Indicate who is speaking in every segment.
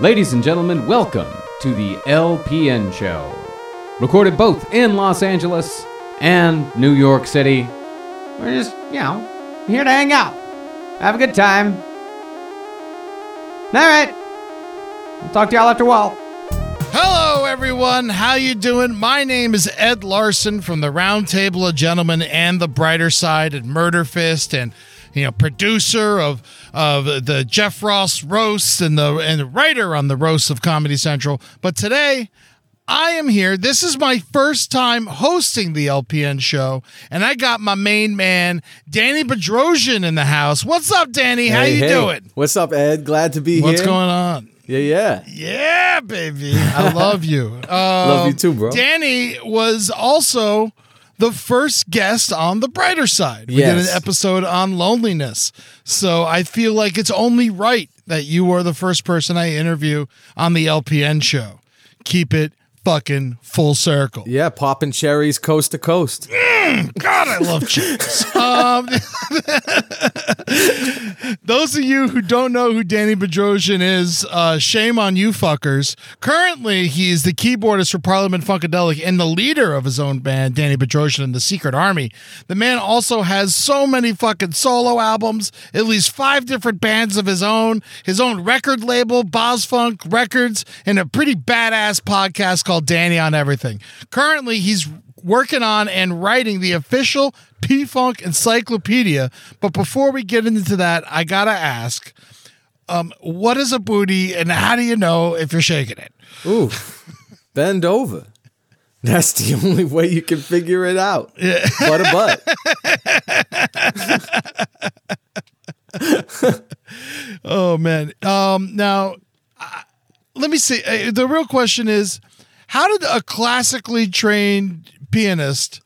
Speaker 1: Ladies and gentlemen, welcome to the LPN Show. Recorded both in Los Angeles and New York City. We're just, you know, here to hang out, have a good time. All right. I'll talk to y'all after a while.
Speaker 2: Hello, everyone. How you doing? My name is Ed Larson from the Round Table of Gentlemen and the Brighter Side and Murder Fist, and you know, producer of of the Jeff Ross roasts and the and the writer on the roasts of Comedy Central. But today, I am here. This is my first time hosting the LPN show, and I got my main man, Danny Bedrosian, in the house. What's up, Danny? How
Speaker 3: Hey,
Speaker 2: you
Speaker 3: hey.
Speaker 2: doing?
Speaker 3: What's up, Ed? Glad to be
Speaker 2: What's
Speaker 3: here.
Speaker 2: What's going on?
Speaker 3: Yeah, yeah.
Speaker 2: Yeah, baby. I love you.
Speaker 3: Love you
Speaker 2: Um,
Speaker 3: too, bro.
Speaker 2: Danny was also the first guest on the brighter side. We did an episode on loneliness. So I feel like it's only right that you are the first person I interview on the LPN show. Keep it fucking full circle.
Speaker 3: Yeah, popping cherries coast to coast.
Speaker 2: God, I love cherries. um, those of you who don't know who Danny Bedrosian is, uh, shame on you fuckers. Currently, he's the keyboardist for Parliament Funkadelic and the leader of his own band, Danny Bedrosian and the Secret Army. The man also has so many fucking solo albums, at least five different bands of his own, his own record label, Boz Funk Records, and a pretty badass podcast called Danny on Everything. Currently, he's working on and writing the official P Funk Encyclopedia. But before we get into that, I gotta ask, um, what is a booty and how do you know if you're shaking it?
Speaker 3: Ooh, bend over. That's the only way you can figure it out. Yeah. Butt a butt.
Speaker 2: Oh man. Um, now, uh, let me see. Uh, the real question is, how did a classically trained pianist,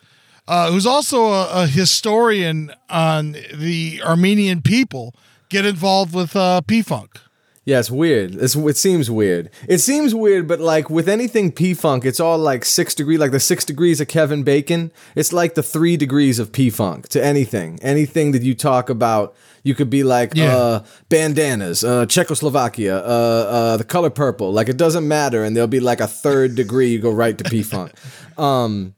Speaker 2: uh, who's also a, a historian on the Armenian people, get involved with uh, P Funk?
Speaker 3: Yeah, it's weird. It's, it seems weird. It seems weird, but like with anything P Funk, it's all like six degree, like the six degrees of Kevin Bacon. It's like the three degrees of P Funk to anything. Anything that you talk about, you could be like
Speaker 2: Yeah.
Speaker 3: uh, bandanas, uh, Czechoslovakia, uh, uh, the color purple. Like it doesn't matter, and there'll be like a third degree. You go right to P Funk. Um,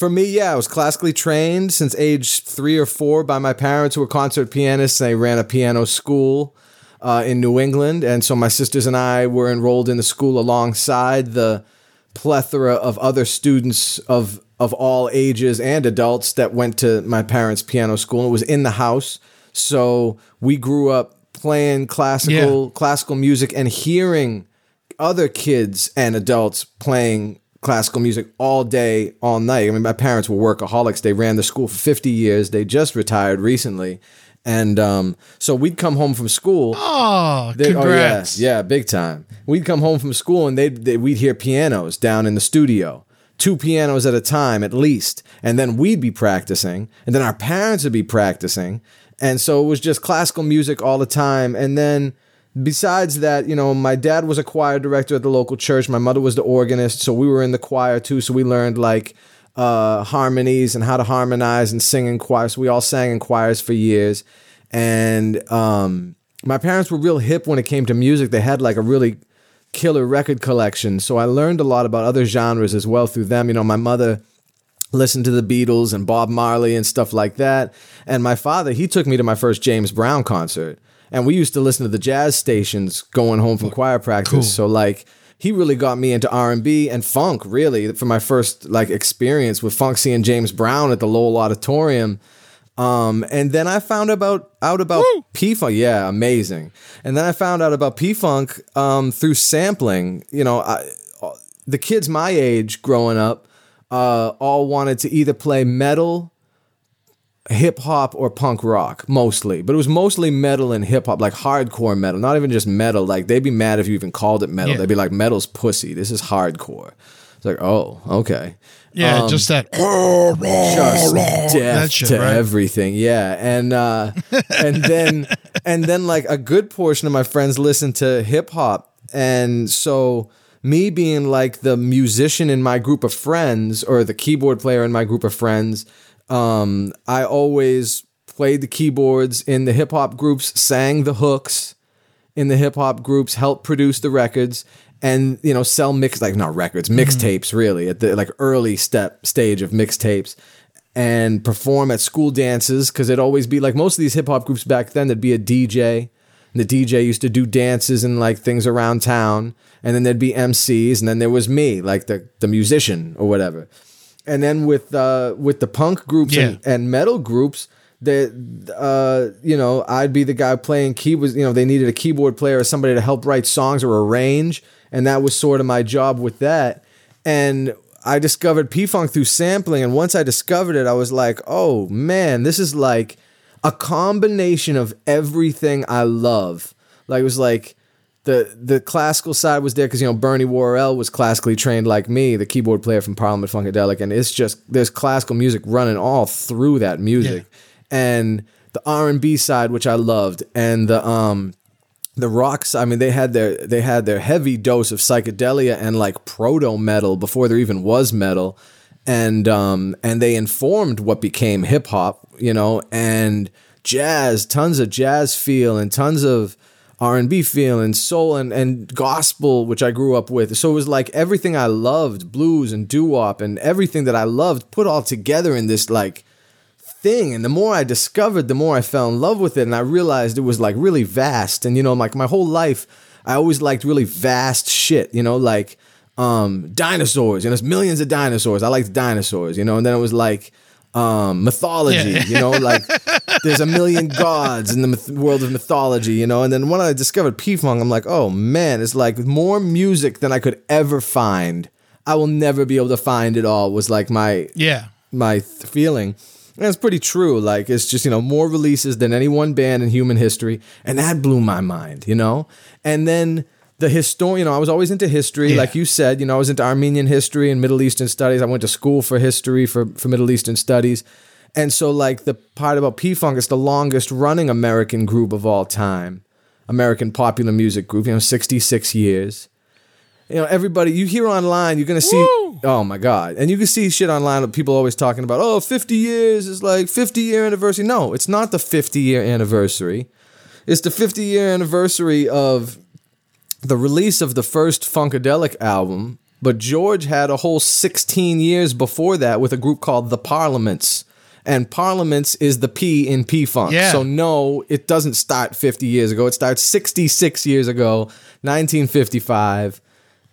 Speaker 3: for me, yeah, I was classically trained since age three or four by my parents who were concert pianists. They ran a piano school uh, in New England. And so my sisters and I were enrolled in the school alongside the plethora of other students of, of all ages and adults that went to my parents' piano school. It was in the house. So we grew up playing classical classical music and hearing other kids and adults playing classical music all day, all night. I mean, my parents were workaholics. They ran the school for 50 years. They just retired recently. And um, so we'd come home from school.
Speaker 2: Oh,
Speaker 3: They-
Speaker 2: congrats!
Speaker 3: Oh, yeah, yeah, big time. We'd come home from school and they'd, they, we'd hear pianos down in the studio, two pianos at a time at least. And then we'd be practicing, and then our parents would be practicing. And so it was just classical music all the time. And then besides that, you know, my dad was a choir director at the local church. My mother was the organist, so we were in the choir too. So we learned like uh, harmonies and how to harmonize and sing in choirs. So we all sang in choirs for years. And um, my parents were real hip when it came to music. They had like a really killer record collection. So I learned a lot about other genres as well through them. You know, my mother listened to the Beatles and Bob Marley and stuff like that. And my father, he took me to my first James Brown concert. And we used to listen to the jazz stations going home from choir practice. So like he really got me into R&B and funk really for my first like experience with funk seeing James Brown at the Lowell Auditorium. Um, and then I found about out about P Funk. Yeah, amazing. And then I found out about P Funk um, through sampling. You know, I, the kids my age growing up uh, all wanted to either play metal, hip hop, or punk rock mostly. But it was mostly metal and hip hop, like hardcore metal. Not even just metal. Like they'd be mad if you even called it metal.
Speaker 2: Yeah.
Speaker 3: They'd be like, "Metal's pussy. This is hardcore." It's like, oh, okay.
Speaker 2: Yeah,
Speaker 3: Um,
Speaker 2: just that.
Speaker 3: just death
Speaker 2: That shit,
Speaker 3: to
Speaker 2: right?
Speaker 3: everything. Yeah, and uh, and then and then like a good portion of my friends listen to hip hop, and so me being like the musician in my group of friends or the keyboard player in my group of friends, um, I always played the keyboards in the hip hop groups, sang the hooks, in the hip hop groups, helped produce the records, and you know sell mix like not records, mixtapes really at the like early step stage of mixtapes, and perform at school dances because it'd always be like most of these hip hop groups back then. There'd be a DJ. And the DJ used to do dances and like things around town, and then there'd be MCs, and then there was me, like the the musician or whatever. And then with uh, with the punk groups and, and metal groups, that uh, you know, I'd be the guy playing keyboards. You know, they needed a keyboard player or somebody to help write songs or arrange, and that was sort of my job with that. And I discovered P Funk through sampling, and once I discovered it, I was like, oh man, this is like a combination of everything I love. Like it was like the the classical side was there because you know Bernie Worrell was classically trained like me, the keyboard player from Parliament Funkadelic, and it's just there's classical music running all through that music, and the R and B side which I loved, and the um the rocks i mean they had their they had their heavy dose of psychedelia and like proto metal before there even was metal. And um and they informed what became hip hop you know and jazz tons of jazz feel and tons of r&b feel and soul and, and gospel which i grew up with. So it was like everything i loved blues and doo-wop and everything that i loved put all together in this like thing. And the more i discovered the more i fell in love with it. And i realized it was like really vast. And you know like my whole life i always liked really vast shit you know like um dinosaurs. You know millions of dinosaurs. I liked dinosaurs you know. And then it was like um mythology
Speaker 2: Yeah.
Speaker 3: you know like there's a million gods in the myth- world of mythology you know and then when i discovered p-funk i'm like oh man it's like more music than i could ever find i will never be able to find it all was like my
Speaker 2: Yeah.
Speaker 3: my th- feeling. And it's pretty true. Like it's just, you know, more releases than any one band in human history. And that blew my mind, you know? And then the historian, you know, I was always into history.
Speaker 2: Yeah.
Speaker 3: Like you said, you know, I was into Armenian history and Middle Eastern studies. I went to school for history for, for Middle Eastern studies. And so like the part about P-Funk, is the longest running American group of all time. American popular music group, you know, 66 years you know, everybody you hear online, you're gonna see.
Speaker 2: Woo!
Speaker 3: Oh my god! And you can see shit online of people always talking about, oh, 50 years is like 50 year anniversary. No, it's not the 50 year anniversary. It's the 50 year anniversary of the release of the first Funkadelic album. But George had a whole 16 years before that with a group called the Parliaments. And Parliaments is the P in P Funk.
Speaker 2: Yeah.
Speaker 3: So no, it doesn't start 50 years ago. It starts 66 years ago, 1955.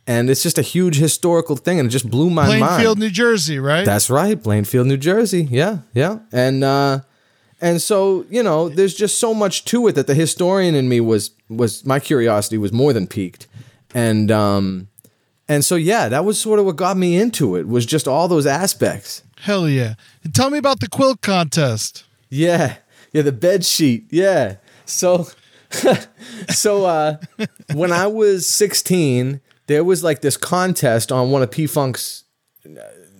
Speaker 3: And it's just a huge historical thing, and it just blew my mind.
Speaker 2: Plainfield, New Jersey, right?
Speaker 3: That's right, Plainfield, New Jersey. Yeah, yeah, and uh, and so you know, there's just so much to it that the historian in me was was my curiosity was more than piqued, and um, and so yeah, that was sort of what got me into it was just all those aspects.
Speaker 2: Hell yeah. And tell me about the quilt contest.
Speaker 3: Yeah, yeah, the bed sheet. Yeah, so so uh, when I was 16, there was like this contest on one of P Funk's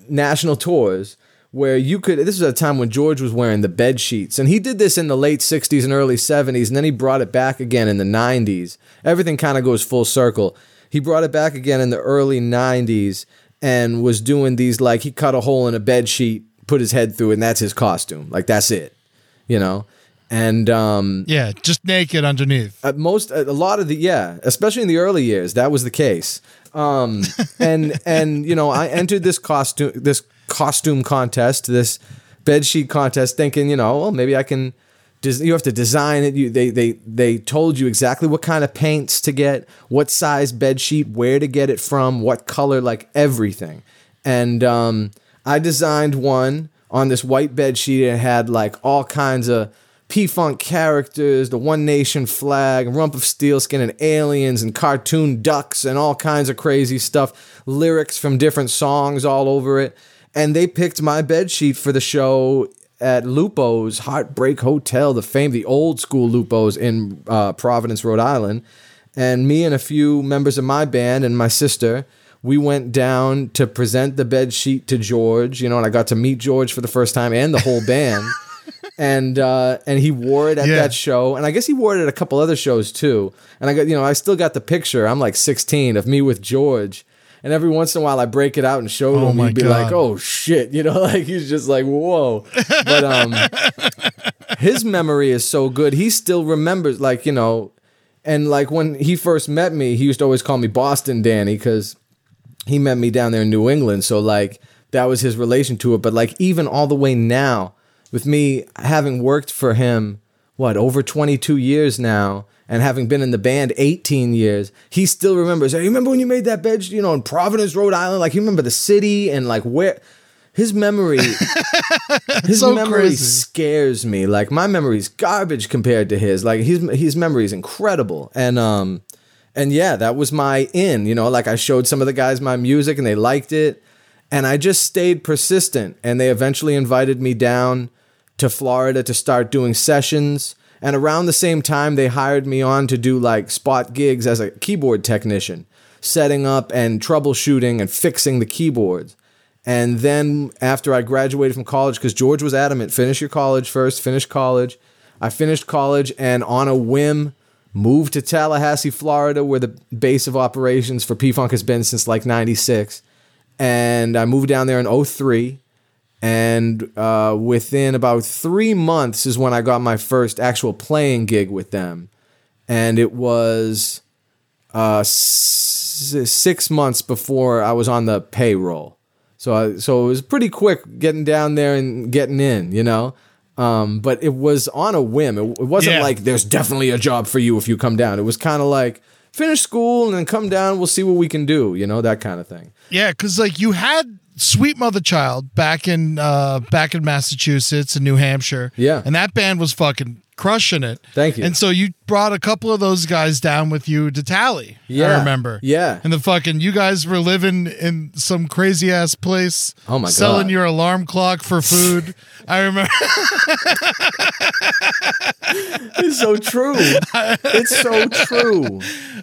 Speaker 3: national tours where you could this was a time when George was wearing the bed sheets and he did this in the late 60s and early 70s and then he brought it back again in the 90s everything kind of goes full circle. He brought it back again in the early 90s and was doing these like he cut a hole in a bed sheet put his head through it and that's his costume. Like that's it you know? And um
Speaker 2: Yeah, just naked underneath.
Speaker 3: at most a lot of the yeah especially in the early years that was the case. Um and and you know i entered this costume this costume contest this bed sheet contest thinking you know well maybe i can you have to design it you they they they told you exactly what kind of paints to get what size bed sheet where to get it from what color like everything and um i designed one on this white bed sheet and it had like all kinds of P-Funk characters, the One Nation flag, Rumpofsteelskin, and aliens, and cartoon ducks, and all kinds of crazy stuff. Lyrics from different songs all over it. And they picked my bed sheet for the show at Lupo's Heartbreak Hotel, the fame, the old school Lupo's in uh, Providence, Rhode Island. And me and a few members of my band and my sister, we went down to present the bed sheet to George, you know, and I got to meet George for the first time and the whole band and uh, and he wore it at
Speaker 2: Yeah.
Speaker 3: that show, and I guess he wore it at a couple other shows too. And I got you know I still got the picture. I'm like 16 of me with George, and every once in a while I break it out and show
Speaker 2: Oh
Speaker 3: him. He'd be
Speaker 2: God.
Speaker 3: like, "Oh shit," you know, like he's just like, "Whoa," but um, his memory is so good. He still remembers, like you know. And like when he first met me, he used to always call me Boston Danny because he met me down there in New England. So like that was his relation to it. But like even all the way now, with me having worked for him, what, over 22 years now, and having been in the band 18 years, he still remembers, hey, you remember when you made that bed, you know, in Providence, Rhode Island? Like, he remember the city and like where his memory his
Speaker 2: so
Speaker 3: memory
Speaker 2: crazy.
Speaker 3: scares me. Like my memory's garbage compared to his. Like his his memory is incredible. And um and yeah, that was my in, you know, like I showed some of the guys my music and they liked it. And I just stayed persistent and they eventually invited me down to Florida to start doing sessions. And around the same time, they hired me on to do like spot gigs as a keyboard technician, setting up and troubleshooting and fixing the keyboards. And then after I graduated from college, because George was adamant, finish your college first, finish college. I finished college and on a whim moved to Tallahassee, Florida, where the base of operations for P Funk has been since like 96. And I moved down there in 03 and uh, within about three months is when I got my first actual playing gig with them, and it was uh, s- six months before I was on the payroll. So, I, so it was pretty quick getting down there and getting in, you know. Um, but it was on a whim. It, it wasn't
Speaker 2: Yeah.
Speaker 3: like there's definitely a job for you if you come down. It was kind of like finish school and then come down. We'll see what we can do, you know, that kind of thing.
Speaker 2: Yeah, because like you had Sweet Mother Child back in uh back in Massachusetts and New Hampshire.
Speaker 3: Yeah.
Speaker 2: And that band was fucking crushing it.
Speaker 3: Thank you.
Speaker 2: And so you brought a couple of those guys down with you to Tally.
Speaker 3: Yeah.
Speaker 2: I remember.
Speaker 3: Yeah.
Speaker 2: And the fucking you guys were living in some crazy ass place.
Speaker 3: Oh my
Speaker 2: selling
Speaker 3: God.
Speaker 2: your alarm clock for food. I remember
Speaker 3: It's so true. it's so true.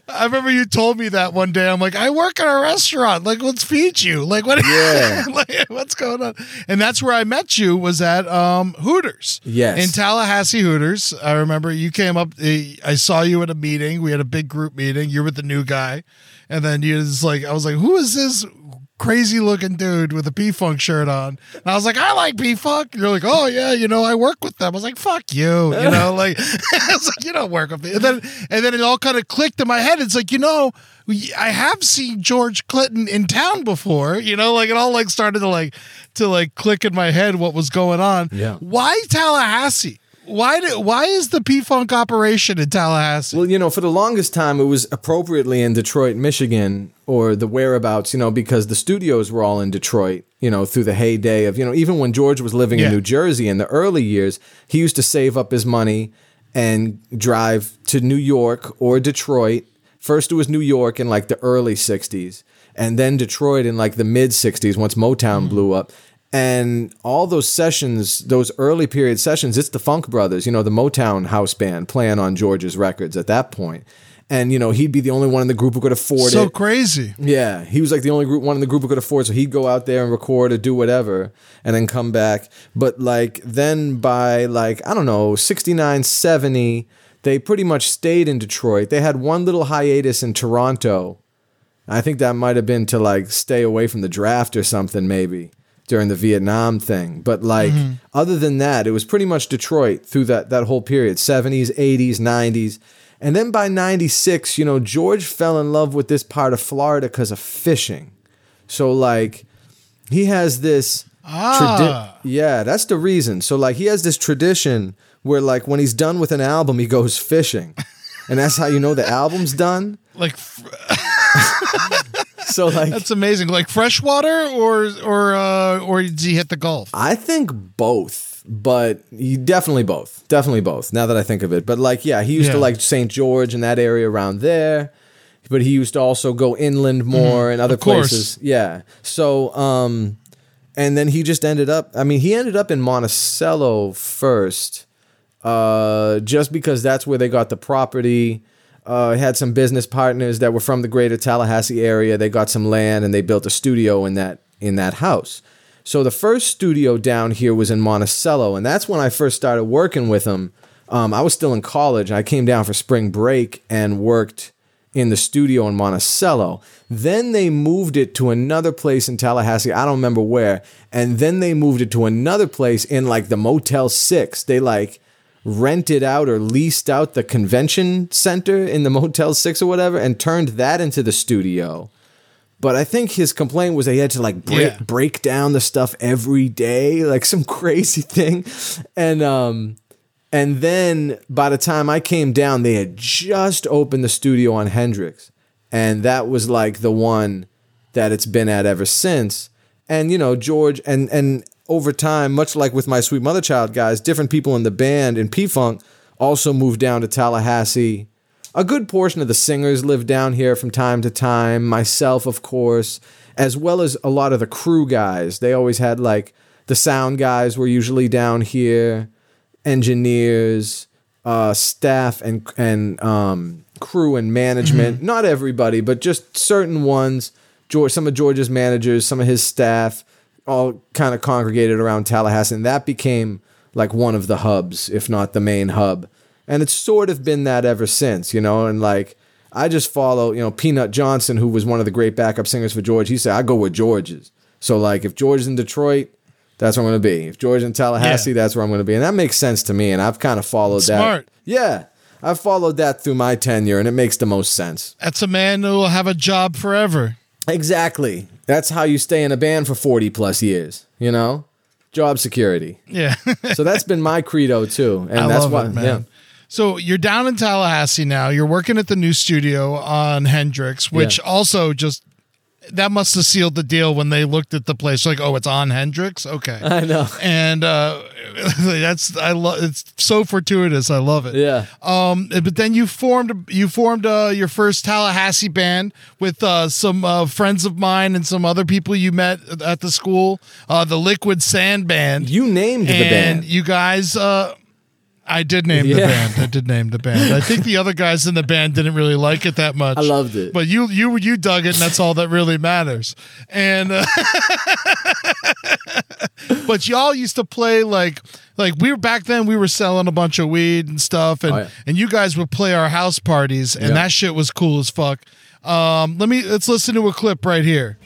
Speaker 2: I remember you told me that one day. I'm like, I work at a restaurant. Like, let's feed you. Like, what?
Speaker 3: Yeah.
Speaker 2: like, what's going on? And that's where I met you. Was at um, Hooters.
Speaker 3: Yes.
Speaker 2: In Tallahassee Hooters. I remember you came up. eh, I saw you at a meeting. We had a big group meeting. You're with the new guy, and then you was like, I was like, who is this? Crazy looking dude with a P Funk shirt on. And I was like, I like P Funk. You're like, oh yeah, you know, I work with them. I was like, fuck you. You know, like I was like, you don't work with me. And then and then it all kind of clicked in my head. It's like, you know, I have seen George Clinton in town before. You know, like it all like started to like to like click in my head what was going on.
Speaker 3: Yeah.
Speaker 2: Why Tallahassee? Why did why is the P Funk operation in Tallahassee?
Speaker 3: Well, you know, for the longest time, it was appropriately in Detroit, Michigan, or the whereabouts, you know, because the studios were all in Detroit, you know, through the heyday of, you know, even when George was living
Speaker 2: Yeah.
Speaker 3: in New Jersey in the early years, he used to save up his money and drive to New York or Detroit. First, it was New York in like the early 60s, and then Detroit in like the mid 60s once Motown mm-hmm. blew up. And all those sessions, those early period sessions, it's the Funk Brothers, you know, the Motown house band playing on George's records at that point. And, you know, he'd be the only one in the group who could afford
Speaker 2: so
Speaker 3: it.
Speaker 2: crazy.
Speaker 3: Yeah, he was like the only group one in the group who could afford, it. so he'd go out there and record or do whatever, and then come back. But like then by like I don't know 69, 70, they pretty much stayed in Detroit. They had one little hiatus in Toronto. I think that might have been to like stay away from the draft or something maybe during the Vietnam thing. But like other than that, it was pretty much Detroit through that that whole period, 70s, 80s, 90s. And then by 96, you know, George fell in love with this part of Florida cuz of fishing. So like he has this
Speaker 2: Ah.
Speaker 3: yeah, that's the reason. So like he has this tradition where like when he's done with an album, he goes fishing. And that's how you know the album's done.
Speaker 2: Like f-
Speaker 3: So like
Speaker 2: that's amazing. Like freshwater or or uh or did he hit the Gulf?
Speaker 3: I think both, but he definitely both. Definitely both. Now that I think of it, but like, yeah, he used to like St. George and that area around there, but he used to also go inland more and other
Speaker 2: Mm-hmm. of course.
Speaker 3: places. Yeah. So, um, and then he just ended up. I mean, he ended up in Monticello first, uh, just because that's where they got the property. Uh, had some business partners that were from the greater Tallahassee area. They got some land and they built a studio in that in that house. So the first studio down here was in Monticello, and that's when I first started working with him. Um, I was still in college. I came down for spring break and worked in the studio in Monticello. Then they moved it to another place in Tallahassee. I don't remember where. And then they moved it to another place in like the Motel 6. They like rented out or leased out the convention center in the Motel 6 or whatever and turned that into the studio. But I think his complaint was that he had to like break,
Speaker 2: Yeah.
Speaker 3: break down the stuff every day, like some crazy thing. And um and then by the time I came down, they had just opened the studio on Hendrix. And that was like the one that it's been at ever since. And you know, George and and over time, much like with my Sweet Mother Child guys, different people in the band in P Funk also moved down to Tallahassee. A good portion of the singers lived down here from time to time, myself, of course, as well as a lot of the crew guys. They always had like the sound guys were usually down here, engineers, uh, staff, and and um, crew and management. Not everybody, but just certain ones. George, some of George's managers, some of his staff, all kind of congregated around Tallahassee, and that became like one of the hubs, if not the main hub. And it's sort of been that ever since, you know. And like, I just follow, you know, Peanut Johnson, who was one of the great backup singers for George. He said, I go where George is. So like, if George is in Detroit, that's where I'm going to be. If George is in Tallahassee,
Speaker 2: Yeah.
Speaker 3: that's where I'm going to be. And that makes sense to me. And I've kind of followed
Speaker 2: Smart.
Speaker 3: that. Yeah, I've followed that through my tenure, and it makes the most sense.
Speaker 2: That's a man who will have a job forever.
Speaker 3: Exactly. That's how you stay in a band for 40 plus years, you know? Job security.
Speaker 2: Yeah.
Speaker 3: So that's been my credo too. And
Speaker 2: I
Speaker 3: that's
Speaker 2: love
Speaker 3: why,
Speaker 2: it, man.
Speaker 3: yeah.
Speaker 2: So you're down in Tallahassee now. You're working at the new studio on Hendrix, which
Speaker 3: Yeah.
Speaker 2: also just that must have sealed the deal when they looked at the place. Like, oh, it's on Hendrix. Okay,
Speaker 3: I know.
Speaker 2: and uh, that's I love. It's so fortuitous. I love it.
Speaker 3: Yeah.
Speaker 2: Um, but then you formed you formed uh, your first Tallahassee band with uh, some uh, friends of mine and some other people you met at the school. Uh, the Liquid Sand Band.
Speaker 3: You named the band.
Speaker 2: you guys. Uh, I did name the band. I did name the band. I think the other guys in the band didn't really like it that much.
Speaker 3: I loved it.
Speaker 2: but you you you dug it, and that's all that really matters. And uh, but y'all used to play like like we were back then. We were selling a bunch of weed and stuff, and
Speaker 3: Oh, yeah.
Speaker 2: and you guys would play our house parties, and
Speaker 3: Yeah.
Speaker 2: that shit was cool as fuck. Um, let me let's listen to a clip right here.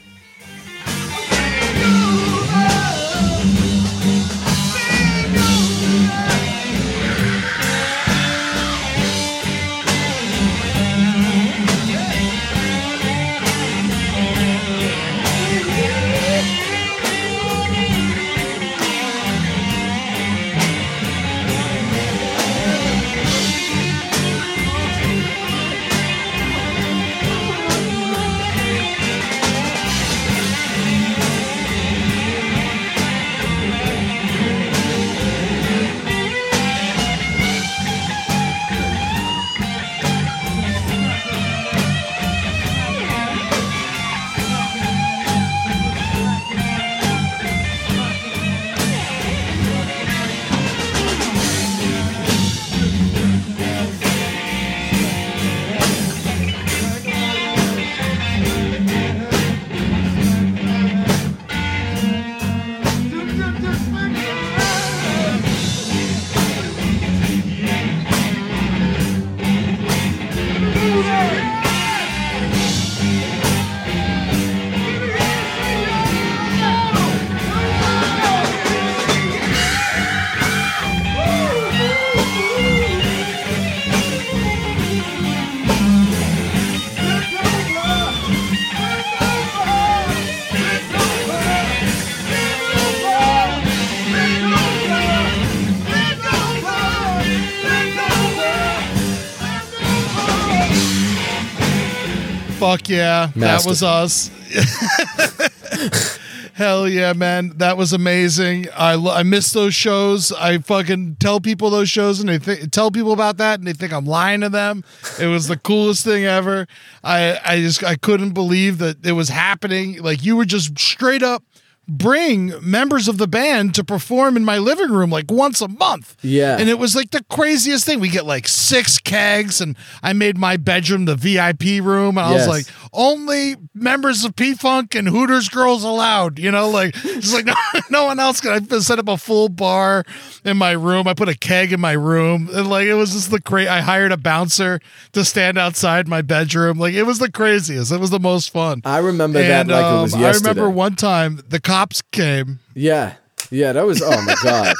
Speaker 2: Fuck yeah, that was us. Hell yeah, man, that was amazing. I lo- I miss those shows. I fucking tell people those shows, and they th- tell people about that, and they think I'm lying to them. It was the coolest thing ever. I I just I couldn't believe that it was happening. Like you were just straight up bring members of the band to perform in my living room like once a month.
Speaker 3: Yeah.
Speaker 2: and it was like the craziest thing. We get like six kegs, and I made my bedroom the VIP room, and I was like, only members of P Funk and Hooters girls allowed. You know, like it's like no, no one else could. I set up a full bar in my room. I put a keg in my room, and like it was just the great. I hired a bouncer to stand outside my bedroom. Like it was the craziest. It was the most fun.
Speaker 3: I remember that
Speaker 2: And,
Speaker 3: like it
Speaker 2: um, I remember one time the cops came.
Speaker 3: Yeah. Yeah, that was oh my god.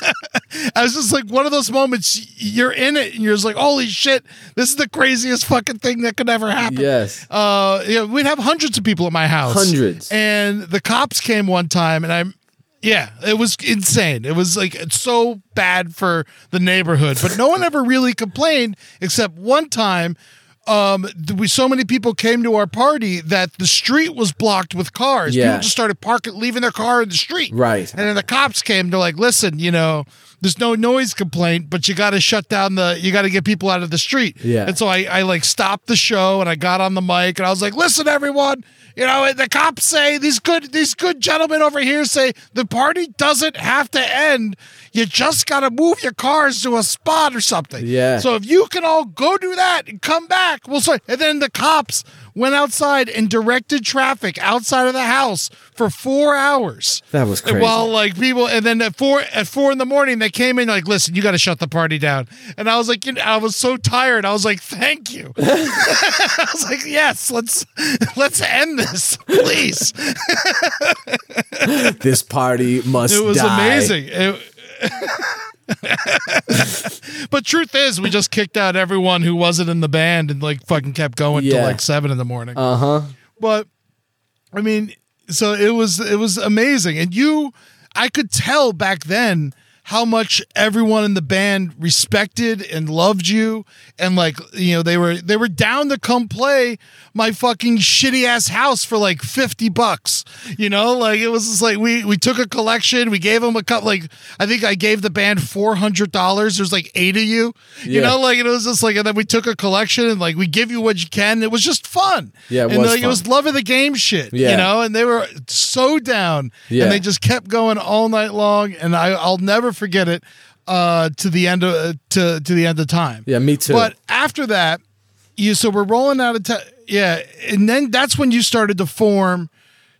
Speaker 2: I was just like one of those moments you're in it and you're just like, holy shit, this is the craziest fucking thing that could ever happen.
Speaker 3: Yes.
Speaker 2: Uh, yeah, we'd have hundreds of people at my house.
Speaker 3: Hundreds.
Speaker 2: And the cops came one time and I'm, yeah, it was insane. It was like it's so bad for the neighborhood, but no one ever really complained except one time. Um, we so many people came to our party that the street was blocked with cars.
Speaker 3: Yeah.
Speaker 2: People just started parking, leaving their car in the street.
Speaker 3: Right.
Speaker 2: And then the cops came. They're like, "Listen, you know, there's no noise complaint, but you got to shut down the. You got to get people out of the street."
Speaker 3: Yeah.
Speaker 2: And so I, I like stopped the show and I got on the mic and I was like, "Listen, everyone, you know, the cops say these good these good gentlemen over here say the party doesn't have to end. You just got to move your cars to a spot or something.
Speaker 3: Yeah.
Speaker 2: So if you can all go do that and come back, we'll say. And then the cops went outside and directed traffic outside of the house for four hours.
Speaker 3: That was crazy.
Speaker 2: While like people, and then at four at four in the morning, they came in like, "Listen, you got to shut the party down." And I was like, you know, I was so tired. I was like, "Thank you." I was like, "Yes, let's let's end this, please."
Speaker 3: this party must
Speaker 2: It was
Speaker 3: die.
Speaker 2: amazing. It- but truth is, we just kicked out everyone who wasn't in the band and like fucking kept going till like seven in the morning.
Speaker 3: Uh huh.
Speaker 2: but I mean, so it was it was amazing, and you, I could tell back then how much everyone in the band respected and loved you, and like you know they were they were down to come play my fucking shitty ass house for like fifty bucks, you know, like it was just like we we took a collection, we gave them a cup, like I think I gave the band four hundred dollars. There's like eight of you, you
Speaker 3: Yeah.
Speaker 2: know, like it was just like, and then we took a collection and like we give you what you can. It was just fun,
Speaker 3: Yeah, it
Speaker 2: and
Speaker 3: was
Speaker 2: like it was love of the game shit,
Speaker 3: yeah.
Speaker 2: you know, and they were so down,
Speaker 3: Yeah.
Speaker 2: and they just kept going all night long, and I, I'll never forget it uh, to the end of uh, to to the end of time.
Speaker 3: Yeah, me too.
Speaker 2: But after that, you so we're rolling out of time, yeah, and then that's when you started to form.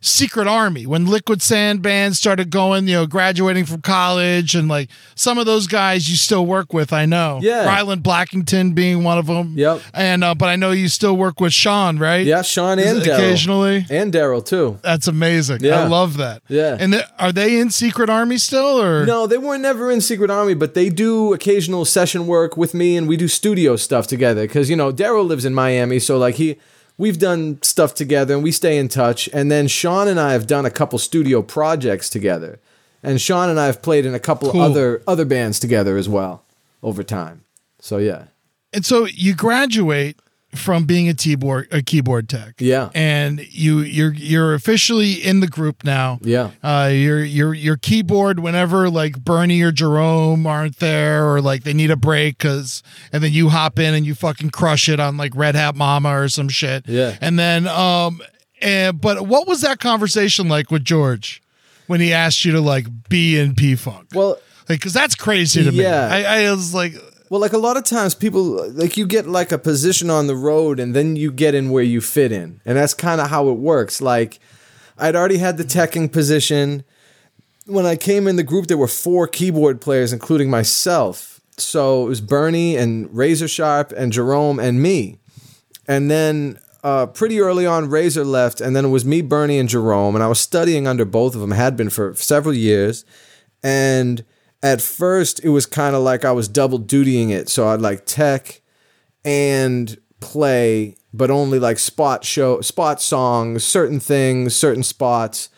Speaker 2: Secret Army when Liquid Sand Band started going, you know, graduating from college, and like some of those guys you still work with, I know.
Speaker 3: Yeah.
Speaker 2: Ryland Blackington being one of them.
Speaker 3: Yep.
Speaker 2: And uh, but I know you still work with Sean, right?
Speaker 3: yeah, Sean and Daryl.
Speaker 2: occasionally.
Speaker 3: and Daryl too.
Speaker 2: That's amazing.
Speaker 3: Yeah.
Speaker 2: I love that.
Speaker 3: Yeah.
Speaker 2: And th- are they in Secret Army still, or
Speaker 3: No, they weren't never in Secret Army, but they do occasional session work with me, and we do studio stuff together. Because you know, Daryl lives in Miami, so like he, we've done stuff together, and we stay in touch. And then Sean and I have done a couple studio projects together, and Sean and I have played in a couple
Speaker 2: Cool.
Speaker 3: other other bands together as well over time. So yeah,
Speaker 2: And so you graduate from being a keyboard a keyboard tech.
Speaker 3: Yeah.
Speaker 2: And you you're you're officially in the group now.
Speaker 3: Yeah.
Speaker 2: Uh your your your keyboard whenever like Bernie or Jerome aren't there or like they need a break cuz and then you hop in and you fucking crush it on like Red Hot Mama or some shit.
Speaker 3: Yeah.
Speaker 2: And then um and but what was that conversation like with George when he asked you to like be in P Funk?
Speaker 3: well.
Speaker 2: Like, cause that's crazy to
Speaker 3: Yeah.
Speaker 2: me. I, I was like,
Speaker 3: Well, like a lot of times people like you get like a position on the road and then you get in where you fit in. And that's kind of how it works. Like I'd already had the teching position. When I came in the group there were four keyboard players including myself. So it was Bernie and Razor Sharp and Jerome and me. And then uh, pretty early on, Razor left, and then it was me, Bernie, and Jerome, and I was studying under both of them. Had been for several years, and at first it was kind of like I was double dutying it. So I'd like tech and play, but only like spot show, spot songs, certain things, certain spots.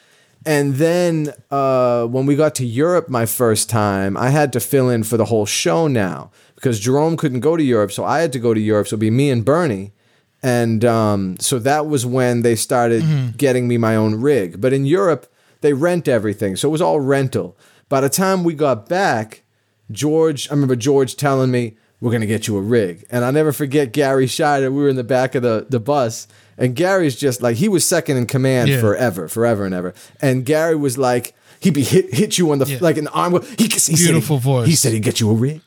Speaker 3: And then uh, when we got to Europe my first time, I had to fill in for the whole show now because Jerome couldn't go to Europe, so I had to go to Europe. So it'd be me and Bernie. And um, so that was when they started getting me my own rig. But in Europe, they rent everything. So it was all rental. By the time we got back, George, I remember George telling me, we're going to get you a rig. And I'll never forget Gary Shider. We were in the back of the, the bus. And Gary's just like, he was second in command
Speaker 2: Yeah.
Speaker 3: forever, forever and ever. And Gary was like, he'd be hit, hit you on the,
Speaker 2: Yeah.
Speaker 3: like an arm. He, he said he-
Speaker 2: Beautiful voice.
Speaker 3: He said he'd get you a rig.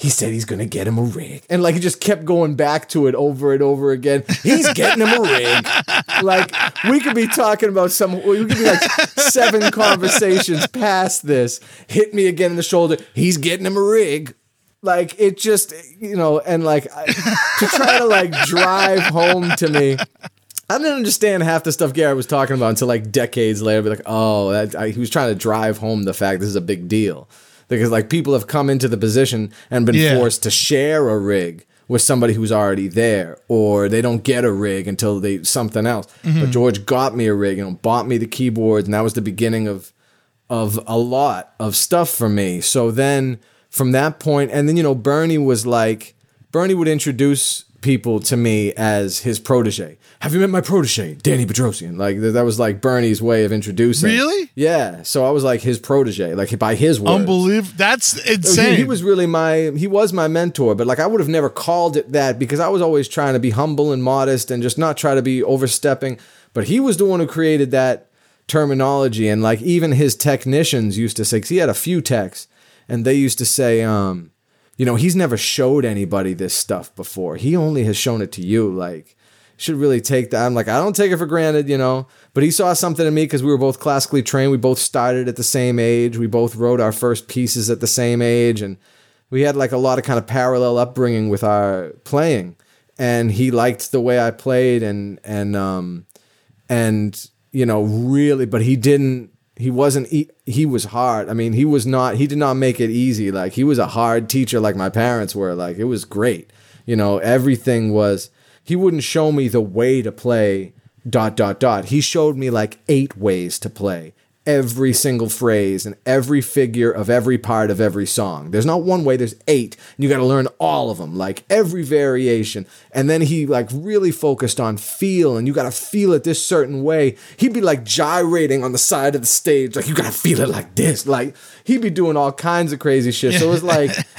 Speaker 3: He said he's gonna get him a rig, and like he just kept going back to it over and over again. He's getting him a rig. Like we could be talking about some. We could be like seven conversations past this. Hit me again in the shoulder. He's getting him a rig. Like it just you know, and like I, to try to like drive home to me. I didn't understand half the stuff Garrett was talking about until like decades later. Be like, oh, that, I, he was trying to drive home the fact this is a big deal. Because like people have come into the position and been
Speaker 2: Yeah.
Speaker 3: forced to share a rig with somebody who's already there, or they don't get a rig until they something else. But mm-hmm. George got me a rig, you know, bought me the keyboards, and that was the beginning of of a lot of stuff for me. So then from that point, and then you know, Bernie was like, Bernie would introduce people to me as his protege. Have you met my protege, Danny Bedrosian? Like th- that was like Bernie's way of introducing.
Speaker 2: Really?
Speaker 3: Yeah. So I was like his protege, like by his words.
Speaker 2: Unbelievable. That's
Speaker 3: So he-
Speaker 2: insane.
Speaker 3: He, was really my he was my mentor, but like I would have never called it that because I was always trying to be humble and modest and just not try to be overstepping. But he was the one who created that terminology, and like even his technicians used to say, 'cause he had a few techs, and they used to say, um, you know, he's never showed anybody this stuff before. He only has shown it to you. Like, should really take that. I'm like, I don't take it for granted, you know. But he saw something in me because we were both classically trained. We both started at the same age. We both wrote our first pieces at the same age, and we had like a lot of kind of parallel upbringing with our playing. And he liked the way I played, and and um, and you know really but he didn't he wasn't he, he was hard. I mean he was not he did not make it easy. Like he was a hard teacher like my parents were. Like it was great. You know everything was he wouldn't show me the way to play dot dot dot. He showed me like eight ways to play every single phrase and every figure of every part of every song. There's not one way there's eight and you got to learn all of them like every variation. And then he like really focused on feel and you got to feel it this certain way. He'd be like gyrating on the side of the stage like you got to feel it like this like he'd be doing all kinds of crazy shit. So it was like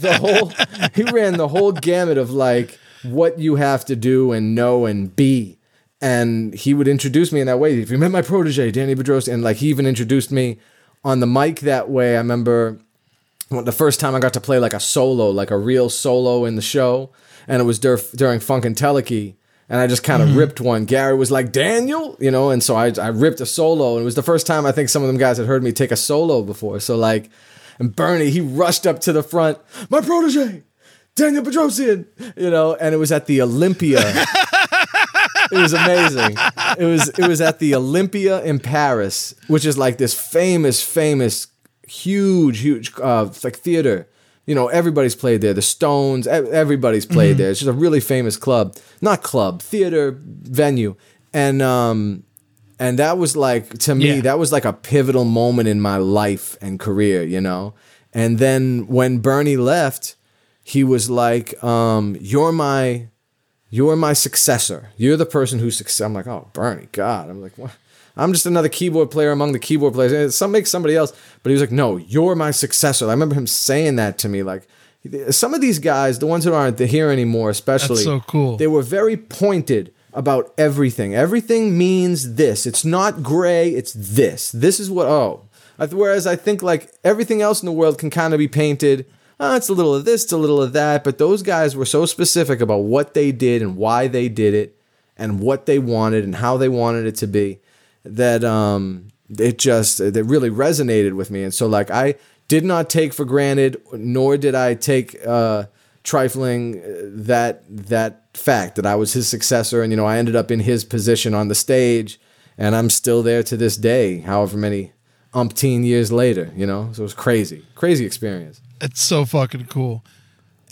Speaker 3: the whole he ran the whole gamut of like what you have to do and know and be and he would introduce me in that way. If you met my protege, Danny Bedros, and like he even introduced me on the mic that way. I remember the first time I got to play like a solo, like a real solo in the show, and it was dur- during Funkentelechy. And I just kind of mm-hmm. ripped one. Gary was like Daniel, you know, and so I I ripped a solo, and it was the first time I think some of them guys had heard me take a solo before. So like, and Bernie he rushed up to the front, my protege. Daniel Bedrosian, you know, and it was at the Olympia it was amazing. It was it was at the Olympia in Paris, which is like this famous, famous, huge, huge uh, like theater. You know, everybody's played there. The Stones, everybody's played there. It's just a really famous club, not club, theater venue, and um, and that was like to me,
Speaker 2: Yeah.
Speaker 3: that was like a pivotal moment in my life and career. You know, and then when Bernie left, he was like, um, "You're my." You're my successor. You're the person who's success. I'm like, oh, Bernie, God. I'm like, what? I'm just another keyboard player among the keyboard players. Some make somebody else, but he was like, no, you're my successor. I remember him saying that to me. Like, some of these guys, the ones that aren't here anymore, especially,
Speaker 2: so cool.
Speaker 3: They were very pointed about everything. Everything means this. It's not gray. It's this. This is what. Oh, whereas I think like everything else in the world can kind of be painted. Oh, it's a little of this, it's a little of that. But those guys were so specific about what they did and why they did it, and what they wanted and how they wanted it to be, that um, it just it really resonated with me. And so like I did not take for granted, nor did I take uh, trifling uh, that that fact that I was his successor, and you know I ended up in his position on the stage, and I'm still there to this day, however many umpteen years later. You know, so it was crazy, crazy experience.
Speaker 2: It's so fucking cool.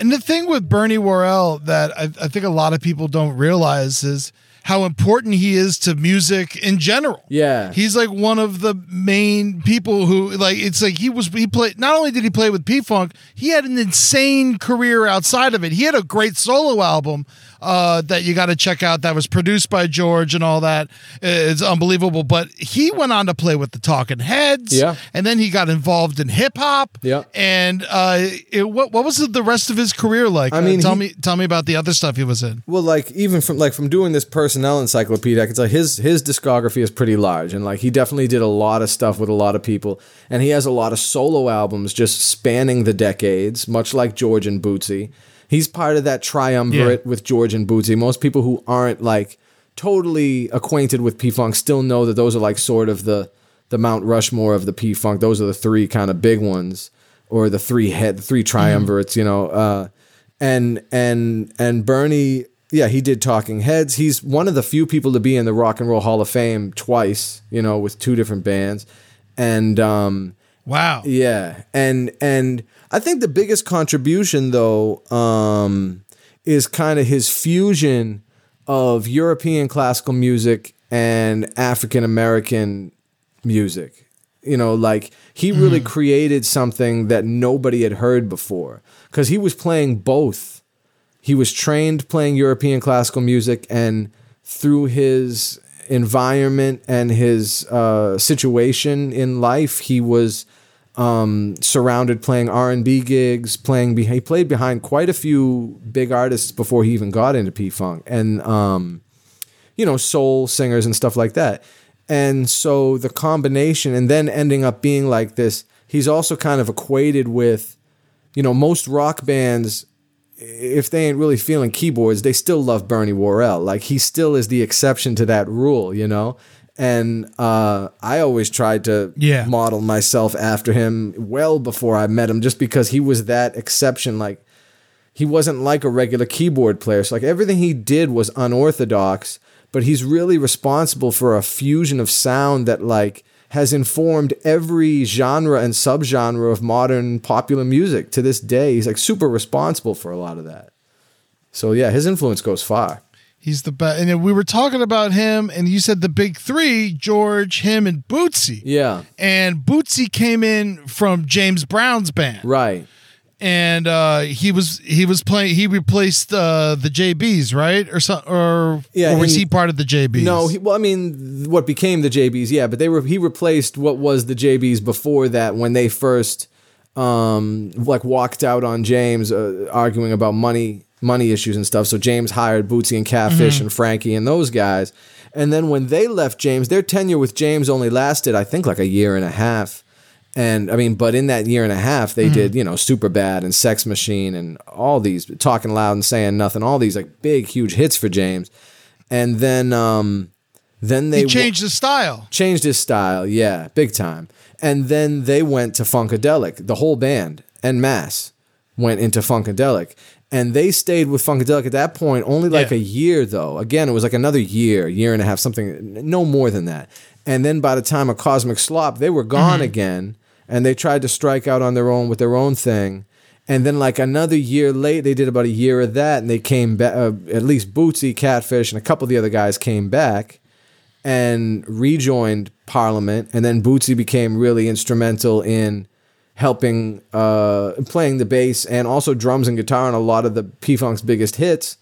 Speaker 2: And the thing with Bernie Worrell that I, I think a lot of people don't realize is how important he is to music in general.
Speaker 3: Yeah.
Speaker 2: He's like one of the main people who like it's like he was he played not only did he play with P Funk, he had an insane career outside of it. He had a great solo album uh, that you got to check out that was produced by George and all that. It's unbelievable. But he went on to play with the Talking Heads.
Speaker 3: Yeah.
Speaker 2: And then he got involved in hip hop.
Speaker 3: Yeah.
Speaker 2: And uh, it, what what was the rest of his career like?
Speaker 3: I mean,
Speaker 2: Uh, tell
Speaker 3: he-
Speaker 2: me tell me about the other stuff he was in.
Speaker 3: Well, like even from like from doing this personnel encyclopedia, I can tell his his discography is pretty large, and like he definitely did a lot of stuff with a lot of people, and he has a lot of solo albums just spanning the decades, much like George and Bootsy. He's part of that triumvirate with George and Bootsy. Most people who aren't like totally acquainted with P Funk still know that those are like sort of the the Mount Rushmore of the P Funk. Those are the three kind of big ones, or the three head, the three triumvirates. You know, uh, and and and Bernie, yeah, he did Talking Heads. He's one of the few people to be in the Rock and Roll Hall of Fame twice. You know, with two different bands, and um,
Speaker 2: Wow.
Speaker 3: Yeah, and and I think the biggest contribution though um, is kind of his fusion of European classical music and African American music. You know, like he really created something that nobody had heard before because he was playing both. He was trained playing European classical music, and through his environment and his uh, situation in life, he was um, surrounded playing R and B gigs, playing. Be- he played behind quite a few big artists before he even got into P Funk, and um, you know, soul singers and stuff like that. And so the combination, and then ending up being like this, he's also kind of equated with, you know, most rock bands, if they ain't really feeling keyboards, they still love Bernie Worrell. Like he still is the exception to that rule, you know? And uh, I always tried to
Speaker 2: Yeah.
Speaker 3: model myself after him well before I met him, just because he was that exception. Like, he wasn't like a regular keyboard player. So like everything he did was unorthodox, but he's really responsible for a fusion of sound that like has informed every genre and subgenre of modern popular music to this day. He's like super responsible for a lot of that. So yeah, his influence goes far.
Speaker 2: He's the best. And we were talking about him, and you said the big three George, him, and Bootsy.
Speaker 3: Yeah.
Speaker 2: And Bootsy came in from James Brown's band.
Speaker 3: Right.
Speaker 2: and uh, he was he was playing. He replaced uh, the JBs, right, or so, or
Speaker 3: Yeah,
Speaker 2: or was
Speaker 3: and-
Speaker 2: he part of the JBs?
Speaker 3: No, he, well, I mean, what became the JBs, yeah, but they were he replaced what was the JBs before that when they first um like walked out on James uh, arguing about money money issues and stuff. So James hired Bootsy and Catfish and Frankie and those guys. And then when they left James, their tenure with James only lasted I think like a year and a half. And I mean, but in that year and a half, they did, you know, Super Bad and Sex Machine and all these talking loud and saying nothing, all these like big, huge hits for James. And then, um, then they
Speaker 2: he changed his style.
Speaker 3: changed his style, yeah, big time. And then they went to Funkadelic. The whole band and Mass went into Funkadelic. And they stayed with Funkadelic at that point only like
Speaker 2: Yeah.
Speaker 3: a year, though. Again, it was like another year, year and a half, something, no more than that. And then by the time of Cosmic Slop, they were gone again. And they tried to strike out on their own with their own thing. And then, like another year late, they did about a year of that, and they came back. Uh, at least Bootsy, Catfish, and a couple of the other guys came back and rejoined Parliament, and then Bootsy became really instrumental in helping uh, playing the bass and also drums and guitar on a lot of the P Funk's biggest hits.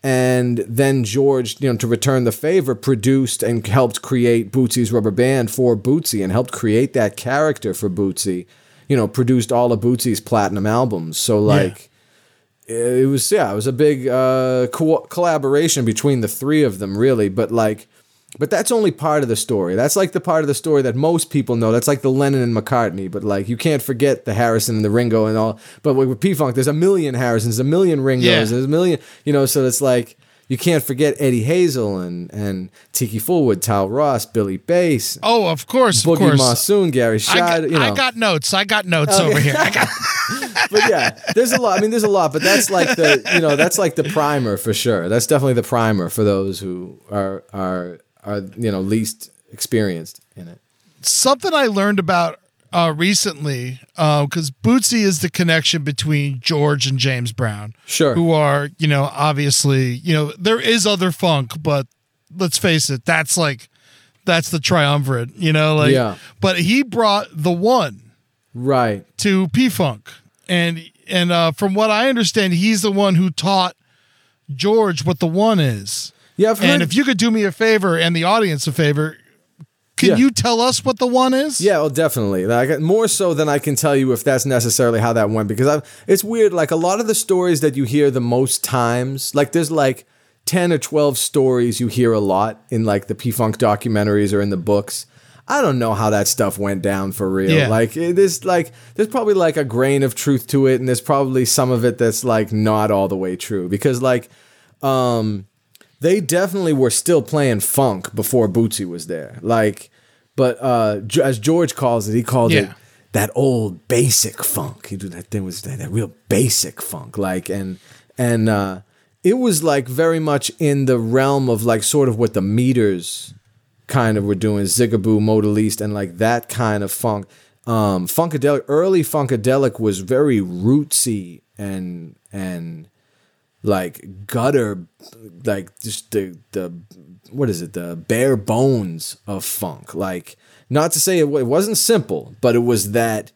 Speaker 3: And then George, you know, to return the favor, produced and helped create Bootsy's Rubber Band for Bootsy and helped create that character for Bootsy. You know, produced all of Bootsy's platinum albums. So like it was yeah, it was a big uh, co- collaboration between the three of them, really. But like, but that's only part of the story. That's like the part of the story that most people know. That's like the Lennon and McCartney. But like, you can't forget the Harrison and the Ringo and all. But with P Funk, there's a million Harrisons, a million Ringos,
Speaker 2: Yeah.
Speaker 3: there's a million. You know, so it's like. You can't forget Eddie Hazel and, and Tiki Fulwood, Tal Ross, Billy Bass,
Speaker 2: Oh, of course, of
Speaker 3: Boogie
Speaker 2: course.
Speaker 3: Mosson, Gary
Speaker 2: I got,
Speaker 3: you know.
Speaker 2: I got notes. I got notes oh, over here. I got,
Speaker 3: but yeah, there's a lot. I mean, there's a lot, but that's like the you know that's like the primer for sure. That's definitely the primer for those who are are are you know least experienced in it.
Speaker 2: something I learned about uh, recently, because Bootsy is the connection between George and James Brown.
Speaker 3: Sure.
Speaker 2: Who are, you know, obviously, you know, there is other funk, but let's face it, that's like, that's the triumvirate, you know, like,
Speaker 3: Yeah.
Speaker 2: but he brought the one
Speaker 3: Right.
Speaker 2: to P Funk. And, and uh, from what I understand, he's the one who taught George what the one is.
Speaker 3: Yeah. I've heard,
Speaker 2: And if you could do me a favor and the audience a favor, can
Speaker 3: Yeah.
Speaker 2: you tell us what the one is?
Speaker 3: Yeah, well, definitely. Like more so than I can tell you if that's necessarily how that went because I, it's weird. Like a lot of the stories that you hear the most times, like there's like ten or twelve stories you hear a lot in like the P Funk documentaries or in the books. I don't know how that stuff went down for real.
Speaker 2: Yeah.
Speaker 3: Like it is like there's probably like a grain of truth to it, and there's probably some of it that's like not all the way true because like um they definitely were still playing funk before Bootsy was there. Like, but uh, as George calls it, he called it that old basic funk. He do that thing was that, that real basic funk. Like, and and uh, it was like very much in the realm of like sort of what the meters kind of were doing, Zigaboo, Modeliste, and like that kind of funk. um, funkadelic early funkadelic was very rootsy and and like gutter like just the the what is it the bare bones of funk like not to say it, it wasn't simple but it was that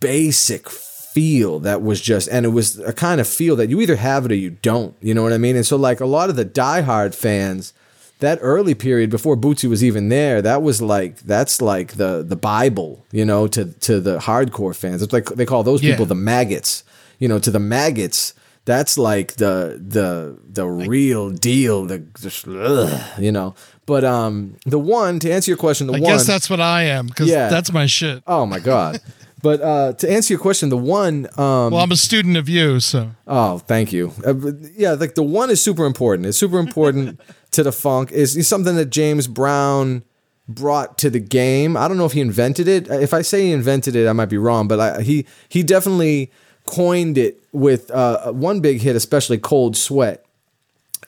Speaker 3: basic feel that was just and it was a kind of feel that you either have it or you don't you know what i mean and so like a lot of the diehard fans that early period before Bootsy was even there, that was like that's like the the Bible, you know, to to the hardcore fans. It's like they call those
Speaker 2: Yeah.
Speaker 3: people the maggots. You know, to the maggots, that's like the the the real deal. The just ugh, you know. But um, the one to answer your question, the
Speaker 2: I
Speaker 3: one.
Speaker 2: guess that's what I am because
Speaker 3: Yeah.
Speaker 2: that's my shit.
Speaker 3: oh my god. but uh, to answer your question, the one. Um,
Speaker 2: Well, I'm a student of you, so
Speaker 3: Oh, thank you. Uh, yeah, like the one is super important. It's super important to the funk. Is is something that James Brown brought to the game. I don't know if he invented it. If I say he invented it, I might be wrong. But I, he he definitely coined it with uh, one big hit, especially "Cold Sweat,"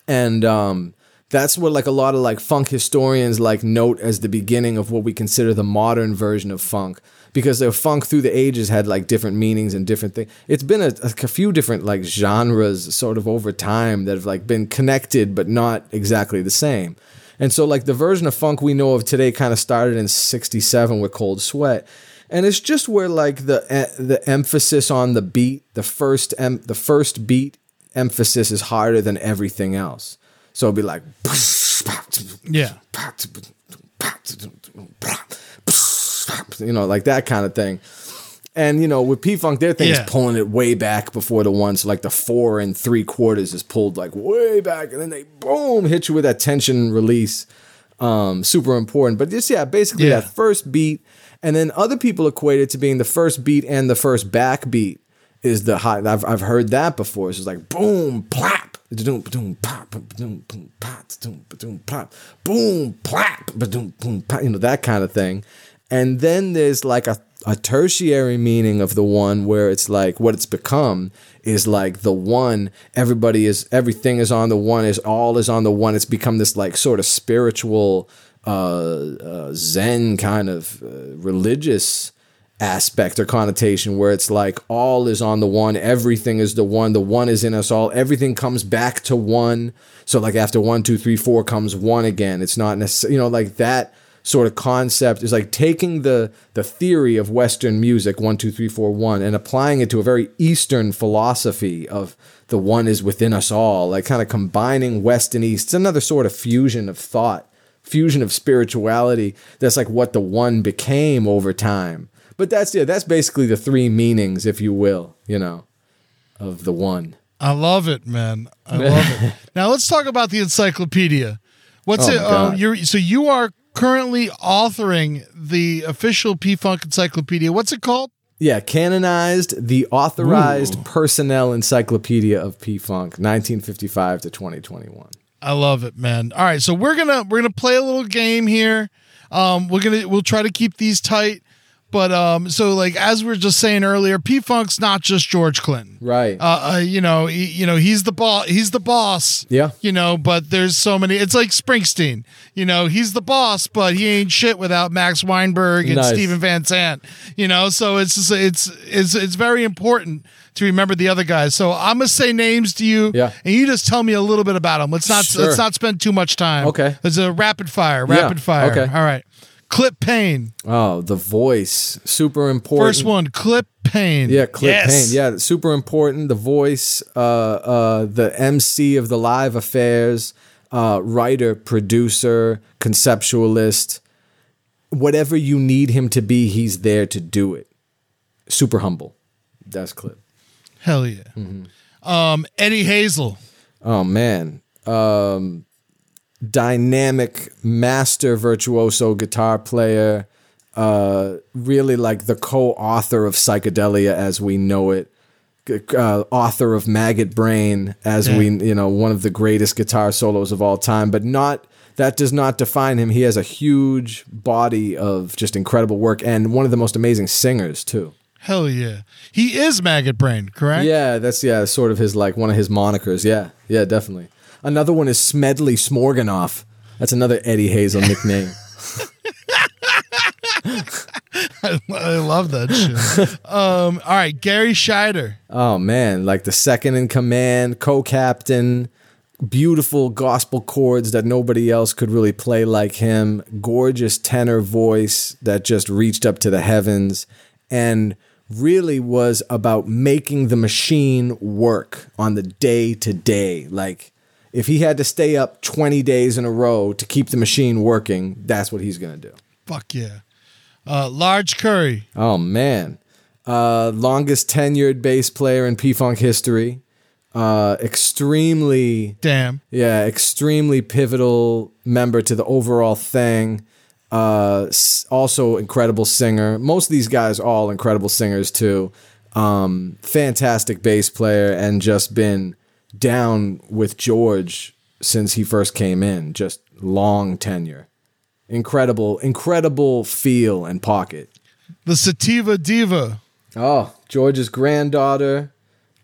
Speaker 3: and um, that's what like a lot of like funk historians like note as the beginning of what we consider the modern version of funk. Because the funk through the ages had like different meanings and different things it's been a, a few different like genres sort of over time that have like been connected but not exactly the same. And so like the version of funk we know of today kind of started in 67 with cold sweat and it's just where like the the emphasis on the beat the first em- the first beat emphasis is harder than everything else so it'll be like
Speaker 2: yeah.
Speaker 3: you know, like that kind of thing. And you know, with P Funk, their thing
Speaker 2: Yeah.
Speaker 3: is pulling it way back before the one. So like the four and three quarters is pulled like way back, and then they boom hit you with that tension release. Um, super important. But just yeah, basically
Speaker 2: Yeah.
Speaker 3: that first beat, and then other people equate it to being the first beat and the first back beat is the high. I've I've heard that before. It's just like boom, plap, ba-doom, ba-doom, pop, ba-doom, boom, pop, ba-doom, ba-doom, plap, boom, plap, ba-doom, boom, pop, you know that kind of thing. And then there's like a a tertiary meaning of the one where it's like what it's become is like the one everybody is everything is on the one is all is on the one it's become this like sort of spiritual uh, uh zen kind of uh, religious aspect or connotation where it's like all is on the one, everything is the one, the one is in us all, everything comes back to one. So like after one, two, three, four comes one again. It's not necessarily, you know, like that sort of concept is like taking the the theory of Western music, one, two, three, four, one, and applying it to a very Eastern philosophy of the one is within us all, like kind of combining West and East. It's another sort of fusion of thought, fusion of spirituality. That's like what the one became over time. But that's yeah, that's basically the three meanings, if you will, you know, of the one.
Speaker 2: I love it, man. I love it. Now let's talk about the encyclopedia. What's
Speaker 3: Oh,
Speaker 2: it? Uh, you're so you are currently authoring the official P Funk Encyclopedia. What's it called?
Speaker 3: Yeah, canonized the authorized personnel encyclopedia of P Funk, 1955 to 2021.
Speaker 2: I love it, man. All right, so we're gonna we're gonna play a little game here. Um, we're gonna we'll try to keep these tight, but um, so like as we were just saying earlier, P Funk's not just George Clinton.
Speaker 3: Right.
Speaker 2: Uh, uh, you know, he, you know, he's the boss. He's the boss.
Speaker 3: Yeah.
Speaker 2: You know, but there's so many. It's like Springsteen. You know, he's the boss, but he ain't shit without Max Weinberg and
Speaker 3: Nice.
Speaker 2: Steven Van Zandt. You know, so it's just, it's it's it's very important to remember the other guys. So I'm gonna say names to you,
Speaker 3: Yeah.
Speaker 2: and you just tell me a little bit about them. Let's not
Speaker 3: Sure.
Speaker 2: let's not spend too much time.
Speaker 3: Okay.
Speaker 2: It's a rapid fire.
Speaker 3: Yeah,
Speaker 2: Rapid fire.
Speaker 3: okay.
Speaker 2: All right. Clip Payne.
Speaker 3: oh, the voice, super important.
Speaker 2: First one. Clip Payne.
Speaker 3: Yeah, Clip
Speaker 2: yes.
Speaker 3: Payne. Yeah, super important. The voice, uh, uh, the MC of the live affairs, uh, writer, producer, conceptualist. Whatever you need him to be, he's there to do it. Super humble. That's Clip.
Speaker 2: Hell yeah.
Speaker 3: Mm-hmm.
Speaker 2: Um, Eddie Hazel.
Speaker 3: Oh man. Um dynamic master virtuoso guitar player. Uh really like the co-author of Psychedelia as we know it. Uh, author of Maggot Brain as we you know one of the greatest guitar solos of all time but not that does not define him he has a huge body of just incredible work and one of the most amazing singers too
Speaker 2: Hell yeah. He is Maggot Brain, correct?
Speaker 3: Yeah, that's yeah, sort of his like one of his monikers. Yeah, yeah, definitely. Another one is Smedley Smorganoff. That's another Eddie Hazel nickname.
Speaker 2: I, I love that shit. um, all right, Gary Shider.
Speaker 3: Oh man, like the second in command, co-captain, beautiful gospel chords that nobody else could really play like him, gorgeous tenor voice that just reached up to the heavens and really was about making the machine work on the day to day. Like if he had to stay up 20 days in a row to keep the machine working, that's what he's going to do.
Speaker 2: Fuck yeah. Uh, Lige Curry.
Speaker 3: Oh man, uh, longest tenured bass player in P Funk history. Uh, extremely,
Speaker 2: Damn.
Speaker 3: yeah, extremely pivotal member to the overall thing. Uh, also incredible singer. Most of these guys are all incredible singers too. Um, fantastic bass player and just been down with George since he first came in. Just long tenure. Incredible, incredible feel and pocket.
Speaker 2: The Sativa Diva.
Speaker 3: Oh, George's granddaughter,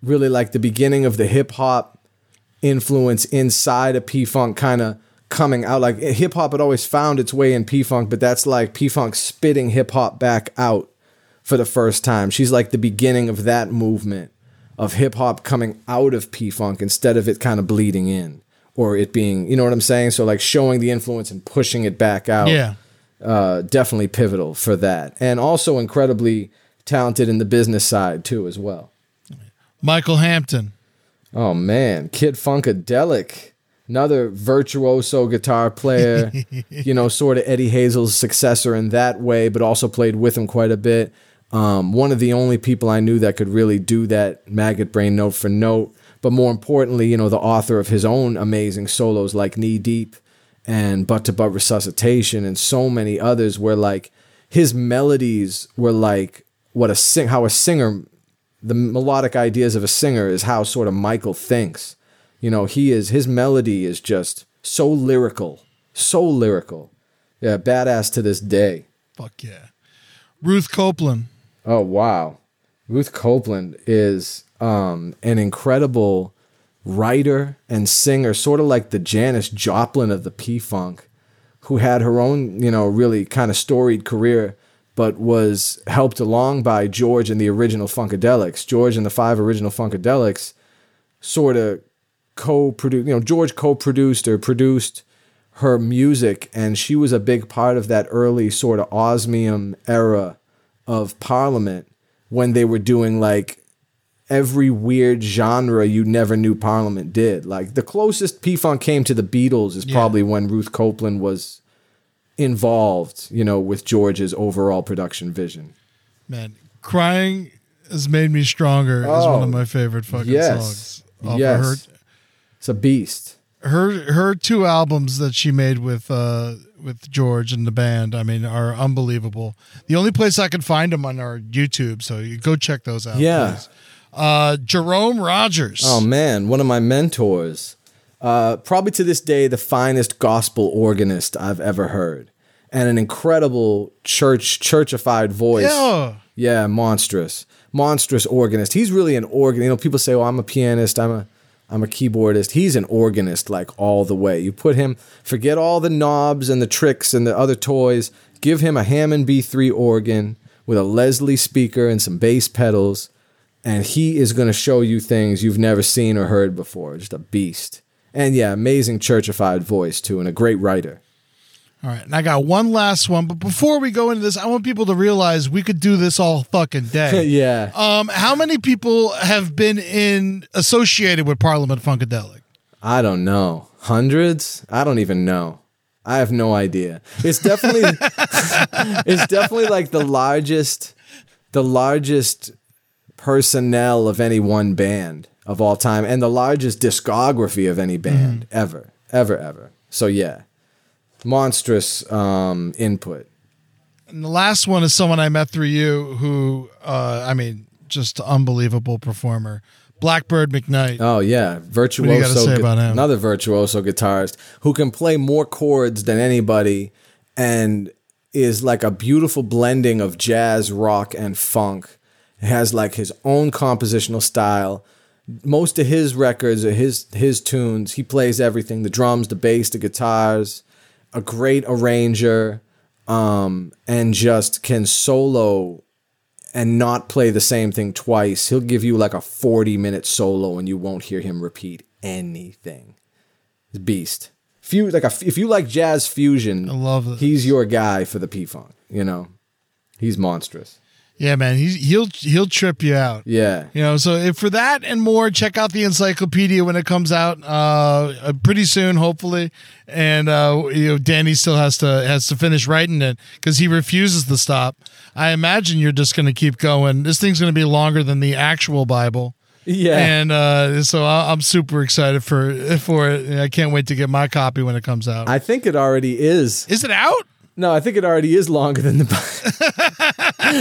Speaker 3: really like the beginning of the hip hop influence inside of P Funk kind of coming out. Like hip hop had always found its way in P Funk, but that's like P Funk spitting hip hop back out for the first time. She's like the beginning of that movement of hip hop coming out of P Funk instead of it kind of bleeding in or it being, you know what I'm saying? So like showing the influence and pushing it back out
Speaker 2: Yeah.
Speaker 3: uh, definitely pivotal for that, and also incredibly talented in the business side too, as well.
Speaker 2: Michael Hampton.
Speaker 3: Oh man, Kid Funkadelic, another virtuoso guitar player. you know, sort of Eddie Hazel's successor in that way, but also played with him quite a bit. Um, one of the only people I knew that could really do that maggot brain note for note. But more importantly, you know, the author of his own amazing solos like Knee Deep and Butt to Butt Resuscitation and so many others where like his melodies were like what a sing how a singer the melodic ideas of a singer is how sort of Michael thinks. You know, he is his melody is just so lyrical, so lyrical. Yeah, badass to this day.
Speaker 2: Fuck yeah. Ruth Copeland.
Speaker 3: Oh wow. Ruth Copeland is um, an incredible writer and singer, sort of like the Janis Joplin of the P Funk, who had her own, you know, really kind of storied career, but was helped along by George and the original Funkadelics. George and the five original Funkadelics sort of co-produced, you know, George co-produced or produced her music, and she was a big part of that early sort of osmium era of Parliament when they were doing like every weird genre you never knew Parliament did. Like the closest P Funk came to the Beatles is probably when Ruth Copeland was involved, you know, with George's overall production vision.
Speaker 2: Man, Crying has made me stronger is one of my favorite fucking
Speaker 3: yes.
Speaker 2: songs.
Speaker 3: Yes. It's a beast.
Speaker 2: her her her two albums that she made with uh with George and the band, I mean, are unbelievable. The only place I can find them on our YouTube, so you go check those out.
Speaker 3: Yeah.
Speaker 2: please. Uh, Jerome Rogers.
Speaker 3: Oh man, one of my mentors. Uh, probably to this day, the finest gospel organist I've ever heard, and an incredible church churchified voice.
Speaker 2: Yeah.
Speaker 3: yeah, monstrous, monstrous organist. He's really an organ. You know, people say, "Oh, I'm a pianist. I'm a, I'm a keyboardist." He's an organist, like all the way. You put him, forget all the knobs and the tricks and the other toys. Give him a Hammond B3 organ with a Leslie speaker and some bass pedals and he is going to show you things you've never seen or heard before. Just a beast. And yeah, amazing churchified voice too, and a great writer.
Speaker 2: All right, and I got one last one, but before we go into this, I want people to realize we could do this all fucking day.
Speaker 3: yeah.
Speaker 2: Um, how many people have been in associated with Parliament Funkadelic?
Speaker 3: I don't know. Hundreds? I don't even know. I have no idea. It's definitely it's definitely like the largest the largest personnel of any one band of all time and the largest discography of any band ever. Ever ever. So yeah. Monstrous um input.
Speaker 2: And the last one is someone I met through you, who, uh, I mean, just unbelievable performer, Blackbird McKnight.
Speaker 3: Oh yeah, virtuoso.
Speaker 2: you gotta say
Speaker 3: gu-
Speaker 2: about him?
Speaker 3: Another virtuoso guitarist who can play more chords than anybody, and is like a beautiful blending of jazz, rock, and funk. Has like his own compositional style. Most of his records are his his tunes. He plays everything: the drums, the bass, the guitars. A great arranger. um, and just can solo and not play the same thing twice. He'll give you like a 40 minute solo and you won't hear him repeat anything. He's beast. If you like a, if you like jazz fusion,
Speaker 2: I love this.
Speaker 3: he's your guy for the P Funk, you know. He's monstrous.
Speaker 2: Yeah, man, he's, he'll he'll trip you out.
Speaker 3: Yeah.
Speaker 2: You know, so if for that and more, check out the encyclopedia when it comes out uh, uh, pretty soon, hopefully. And uh, you know, Danny still has to has to finish writing it because he refuses to stop. I imagine you're just going to keep going. This thing's going to be longer than the actual Bible.
Speaker 3: Yeah.
Speaker 2: And uh, so I'm super excited for for it. I can't wait to get my copy when it comes out.
Speaker 3: I think it already is.
Speaker 2: Is it out?
Speaker 3: No, I think it already is longer than the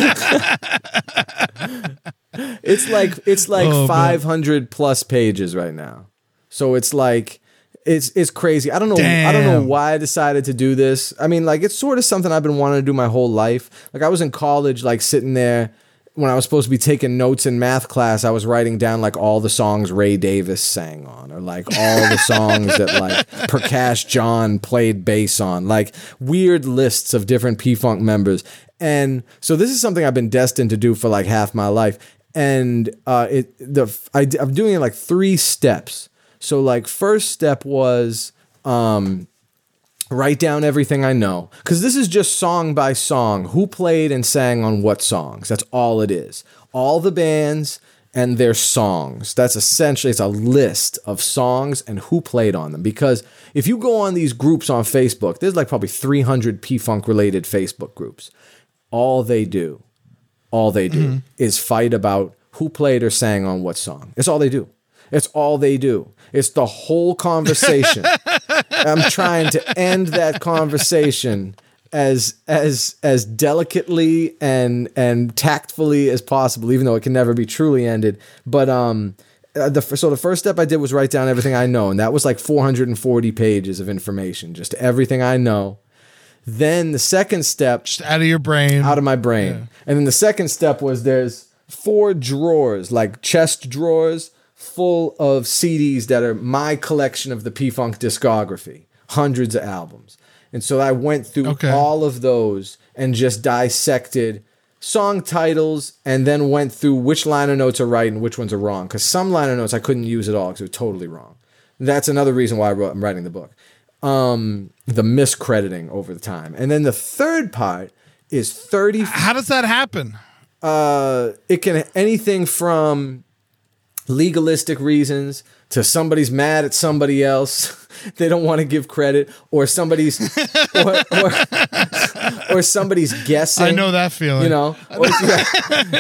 Speaker 3: It's like it's like
Speaker 2: Oh, man.
Speaker 3: 500 plus pages right now. So it's like it's it's crazy. I don't know I don't know why I decided to do this. I mean, like it's sort of something I've been wanting to do my whole life. Like I was in college like sitting there when I was supposed to be taking notes in math class, I was writing down like all the songs Ray Davis sang on, or like all the songs that like Prakash John played bass on, like weird lists of different P Funk members. And so this is something I've been destined to do for like half my life. And uh, it the I, I'm doing it like three steps. So like first step was um, write down everything I know. Because this is just song by song. Who played and sang on what songs? That's all it is. All the bands and their songs. That's essentially it's a list of songs and who played on them. Because if you go on these groups on Facebook, there's like probably 300 P Funk related Facebook groups. All they do, all they do is fight about who played or sang on what song. It's all they do. It's all they do. It's the whole conversation. I'm trying to end that conversation as as as delicately and and tactfully as possible, even though it can never be truly ended. But um, uh, the so the first step I did was write down everything I know, and that was like 440 pages of information, just everything I know. Then the second step
Speaker 2: Just out of your brain.
Speaker 3: out of my brain. And then the second step was there's four drawers, like chest drawers, full of CDs that are my collection of the P Funk discography, hundreds of albums. And so I went through
Speaker 2: Okay.
Speaker 3: all of those and just dissected song titles and then went through which liner notes are right and which ones are wrong. Because some liner notes I couldn't use at all because they were totally wrong. That's another reason why I wrote, I'm writing the book. Um, the miscrediting over the time. And then the third part is 30
Speaker 2: How does that happen?
Speaker 3: uh, it can anything from legalistic reasons to somebody's mad at somebody else they don't want to give credit or somebody's or, or, or somebody's guessing
Speaker 2: I know that feeling.
Speaker 3: you know or,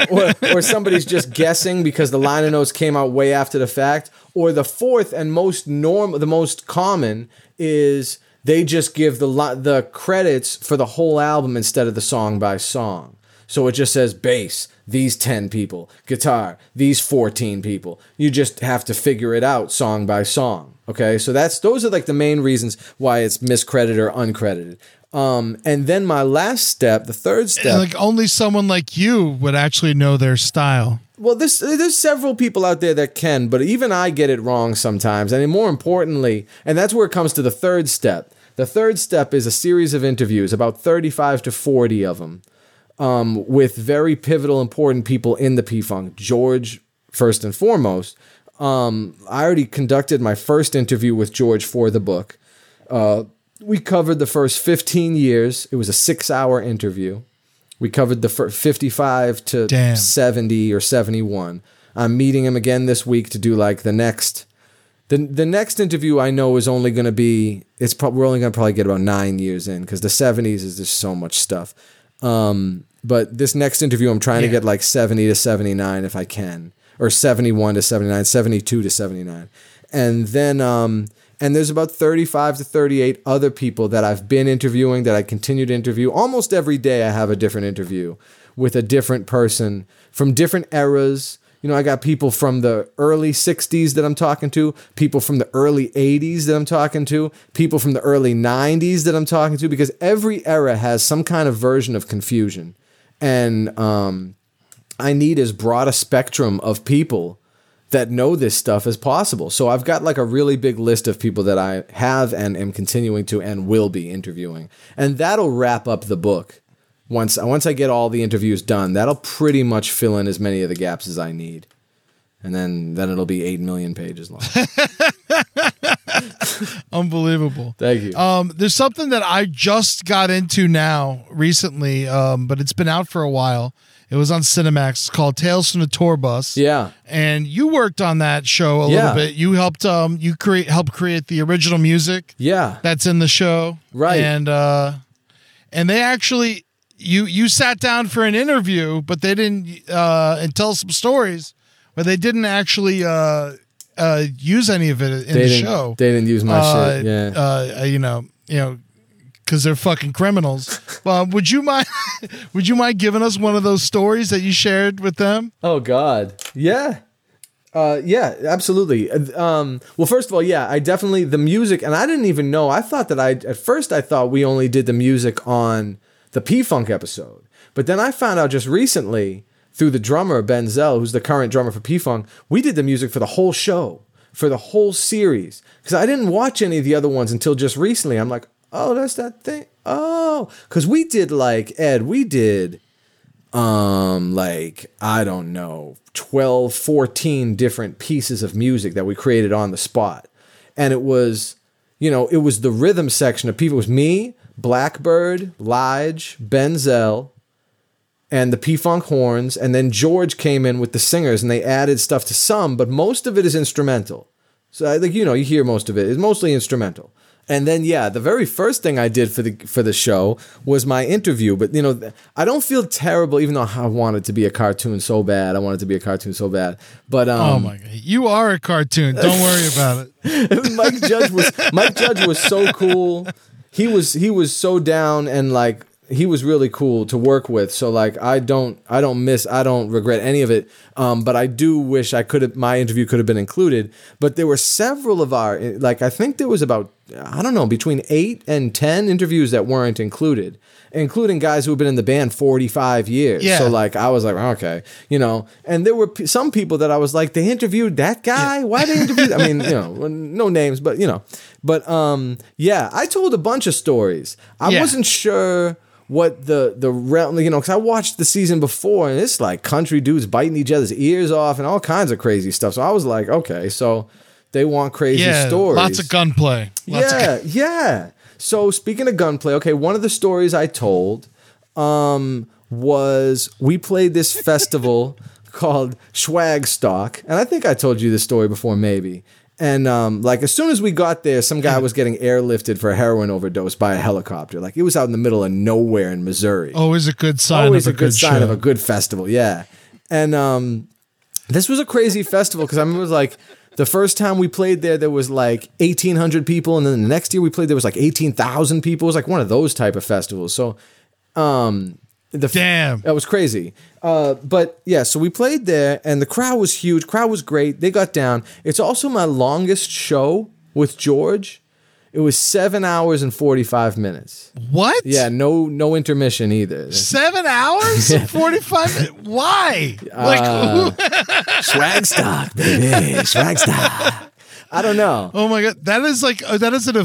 Speaker 3: or, or somebody's just guessing because the liner notes came out way after the fact or the fourth and most norm the most common is they just give the the credits for the whole album instead of the song by song. So it just says bass these 10 people guitar these 14 people. You just have to figure it out song by song okay? So that's those are like the main reasons why it's miscredited or uncredited. Um, and then my last step the third step
Speaker 2: like only someone like you would actually know their style.
Speaker 3: Well, there's there's several people out there that can, but even I get it wrong sometimes. And more importantly, and that's where it comes to the third step. The third step is a series of interviews, about 35 to 40 of them, um, with very pivotal, important people in the P Funk. George, first and foremost. Um, I already conducted my first interview with George for the book. Uh, we covered the first 15 years. It was a six hour interview. We covered the first 55 to
Speaker 2: Damn.
Speaker 3: 70 or 71. I'm meeting him again this week to do like the next. The, the next interview I know is only going to be it's probably we're only going to probably get about nine years in because the 70s is just so much stuff. Um, but this next interview I'm trying to get like 70 to 79 if I can or 71 to 79, 72 to 79. And then um and there's about 35 to 38 other people that I've been interviewing that I continue to interview. Almost every day I have a different interview with a different person from different eras. You know, I got people from the early 60s that I'm talking to, people from the early 80s that I'm talking to, people from the early 90s that I'm talking to, because every era has some kind of version of confusion. And um, I need as broad a spectrum of people that know this stuff as possible. So I've got like a really big list of people that I have and am continuing to and will be interviewing. And that'll wrap up the book. Once once I get all the interviews done, that'll pretty much fill in as many of the gaps as I need. And then then it'll be 8 million pages long.
Speaker 2: Unbelievable.
Speaker 3: Thank you.
Speaker 2: Um, there's something that I just got into now recently, um, but it's been out for a while. It was on Cinemax. It's called Tales from the Tour Bus.
Speaker 3: yeah.
Speaker 2: and you worked on that show a
Speaker 3: Yeah.
Speaker 2: little bit. You helped um you create help create the original music
Speaker 3: Yeah.
Speaker 2: that's in the show,
Speaker 3: Right.
Speaker 2: And uh, and they actually you you sat down for an interview, but they didn't uh and tell some stories, but they didn't actually uh uh use any of it in
Speaker 3: They
Speaker 2: the show.
Speaker 3: they didn't use my
Speaker 2: uh,
Speaker 3: shit. Yeah.
Speaker 2: uh, you know, you know, because they're fucking criminals. well, would you mind? would you mind giving us one of those stories that you shared with them?
Speaker 3: Oh God, yeah, uh, yeah, absolutely. Uh, Um, well, first of all, yeah, I definitely the music, and I didn't even know. I thought that I at first I thought we only did the music on the P Funk episode, but then I found out just recently through the drummer Benzel, who's the current drummer for P Funk, we did the music for the whole show, for the whole series, because I didn't watch any of the other ones until just recently. I'm like, oh, that's that thing. Oh, because we did like Ed, we did um like i don't know 12 14 different pieces of music that we created on the spot and it was you know it was the rhythm section of people it was me blackbird lige benzel and the p-funk horns and then george came in with the singers and they added stuff to some but most of it is instrumental so think you know you hear most of it. It's mostly instrumental. And then yeah, the very first thing I did for the for the show was my interview. But you know, I don't feel terrible, even though I wanted to be a cartoon so bad. I wanted to be a cartoon so bad. But um,
Speaker 2: Oh my god, you are a cartoon. Don't worry about it.
Speaker 3: Mike Judge was Mike Judge was so cool. He was he was so down and like he was really cool to work with. So like I don't I don't miss I don't regret any of it. Um, but I do wish I could have my interview could have been included. But there were several of our like I think there was about I don't know between eight and ten interviews that weren't included, including guys who have been in the band forty five years.
Speaker 2: Yeah.
Speaker 3: So like I was like okay, you know. And there were p- some people that I was like they interviewed that guy. Why they interviewed? I mean you know no names, but you know. But um yeah, I told a bunch of stories. I
Speaker 2: Yeah.
Speaker 3: wasn't sure what the the realm you know because I watched the season before and it's like country dudes biting each other's ears off and all kinds of crazy stuff. So I was like, okay, so they want crazy
Speaker 2: Yeah,
Speaker 3: stories.
Speaker 2: lots of gunplay. Lots of
Speaker 3: yeah, yeah. So speaking of gunplay, okay, one of the stories I told um, was we played this festival called Schwagstock, and I think I told you this story before, maybe. And um, like as soon as we got there, some guy was getting airlifted for a heroin overdose by a helicopter. Like it was out in the middle of nowhere in Missouri
Speaker 2: Always a good sign.
Speaker 3: always
Speaker 2: of
Speaker 3: a good, sign
Speaker 2: show.
Speaker 3: of a good festival. Yeah, and um, this was a crazy festival because I remember it was like the first time we played there, there was like eighteen hundred people, and then the next year we played there was like eighteen thousand people. It was like one of those type of festivals. So, um, the
Speaker 2: Damn.
Speaker 3: that was crazy. Uh, but yeah, so we played there, and the crowd was huge. Crowd was great. They got down. It's also my longest show with George. It was seven hours and forty five minutes.
Speaker 2: What?
Speaker 3: Yeah, no no intermission either.
Speaker 2: Seven hours? 45 minutes? Why? Like,
Speaker 3: Uh, Swag stock, baby. Swag stock. I don't know.
Speaker 2: oh my God. That is like, uh, that is an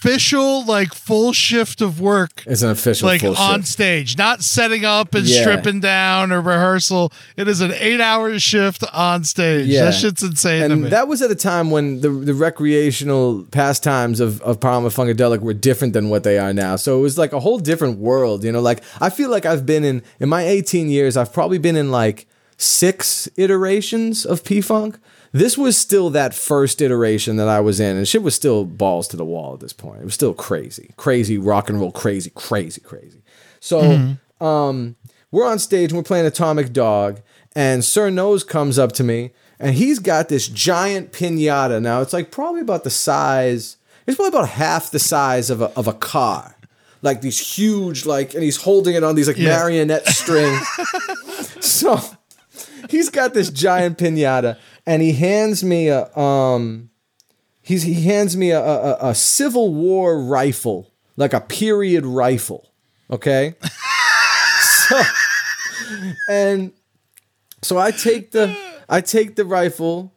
Speaker 2: official, like, full shift of work.
Speaker 3: It's an official
Speaker 2: Like on
Speaker 3: shift.
Speaker 2: stage, not setting up and
Speaker 3: Yeah.
Speaker 2: stripping down or rehearsal. It is an eight hour shift on stage.
Speaker 3: Yeah.
Speaker 2: That shit's insane to me.
Speaker 3: And that was at a time when the the recreational pastimes of, of Parliament Funkadelic were different than what they are now. So it was like a whole different world, you know. Like I feel like I've been in in my 18 years, I've probably been in like six iterations of P Funk. This was still that first iteration that I was in, and shit was still balls to the wall at this point. It was still crazy, crazy rock and roll, crazy, crazy, crazy. So um, we're on stage and we're playing Atomic Dog, and Sir Nose comes up to me, and he's got this giant pinata. Now it's like probably about the size. It's probably about half the size of a of a car. Like these huge, like, and he's holding it on these like
Speaker 2: Yeah.
Speaker 3: marionette strings. so he's got this giant pinata, and he hands me a um, he's he hands me a, a, a Civil War rifle, like a period rifle. Okay, so and so I take the I take the rifle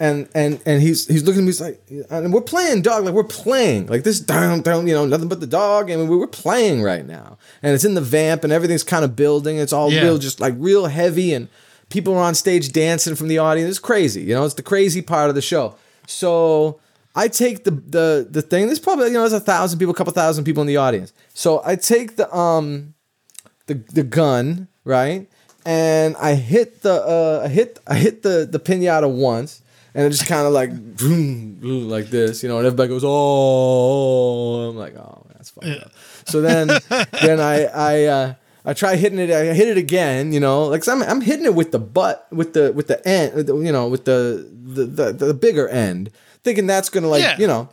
Speaker 3: and and and he's he's looking at me. He's like, and we're playing dog, like we're playing, like this down down, you know, nothing but the dog, and we we're playing right now, and it's in the vamp, and everything's kind of building. It's all
Speaker 2: Yeah.
Speaker 3: real, just like real heavy, and people are on stage dancing from the audience. It's crazy, you know. It's the crazy part of the show. So I take the the the thing. There's probably you know there's a thousand people, a couple thousand people in the audience. So I take the um the the gun right, and I hit the uh I hit I hit the the pinata once, and it just kind of like boom, boom, like this, you know, and everybody goes oh, I'm like oh that's fucked up. So then then I I. uh I try hitting it. I hit it again. You know, like I'm I'm hitting it with the butt, with the with the end. You know, with the the the, the bigger end, thinking that's gonna like
Speaker 2: Yeah.
Speaker 3: you know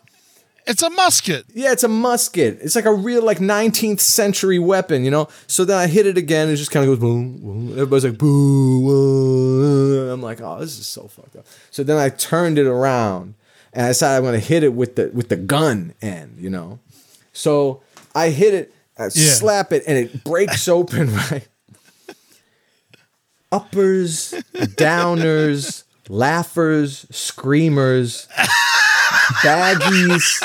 Speaker 2: It's a musket.
Speaker 3: yeah, it's a musket. It's like a real like 19th century weapon, you know. So then I hit it again, and it just kind of goes boom, boom. Everybody's like boo. whoa." I'm like, oh, this is so fucked up. So then I turned it around, and I decided I'm gonna hit it with the with the gun end, you know. So I hit it, I
Speaker 2: Yeah.
Speaker 3: slap it, and it breaks open right. Uppers, downers, laughers, screamers, baggies,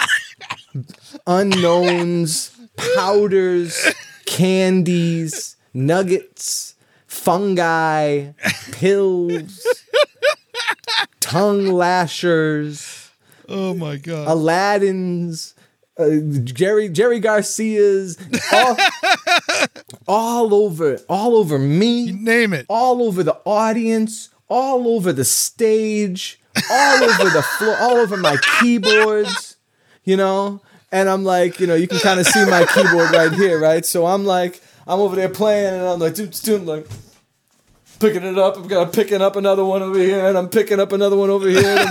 Speaker 3: unknowns, powders, candies, nuggets, fungi, pills, tongue lashers,
Speaker 2: Oh my god.
Speaker 3: Aladdin's, uh, Jerry Jerry Garcia's, all, all over, all over me You
Speaker 2: Name it.
Speaker 3: all over the audience, all over the stage, all over the floor, all over my keyboards, you know? And I'm like, you know, you can kind of see my keyboard right here, right? So I'm like, I'm over there playing and I'm like, dude, dude, like, picking it up. I'm gonna picking up another one over here, and I'm picking up another one over here.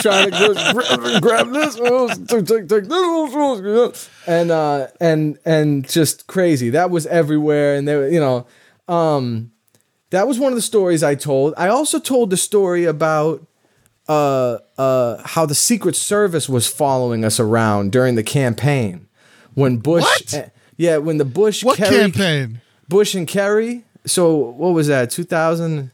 Speaker 3: Trying to grab, grab, this one, take, take, take this one, and uh, and and just crazy. That was everywhere, and they, were, you know, um, that was one of the stories I told. I also told the story about uh, uh, how the Secret Service was following us around during the campaign when Bush.
Speaker 2: What?
Speaker 3: eh, yeah, when the Bush
Speaker 2: What
Speaker 3: Kerry,
Speaker 2: campaign?
Speaker 3: Bush and Kerry. So what was that? Two thousand?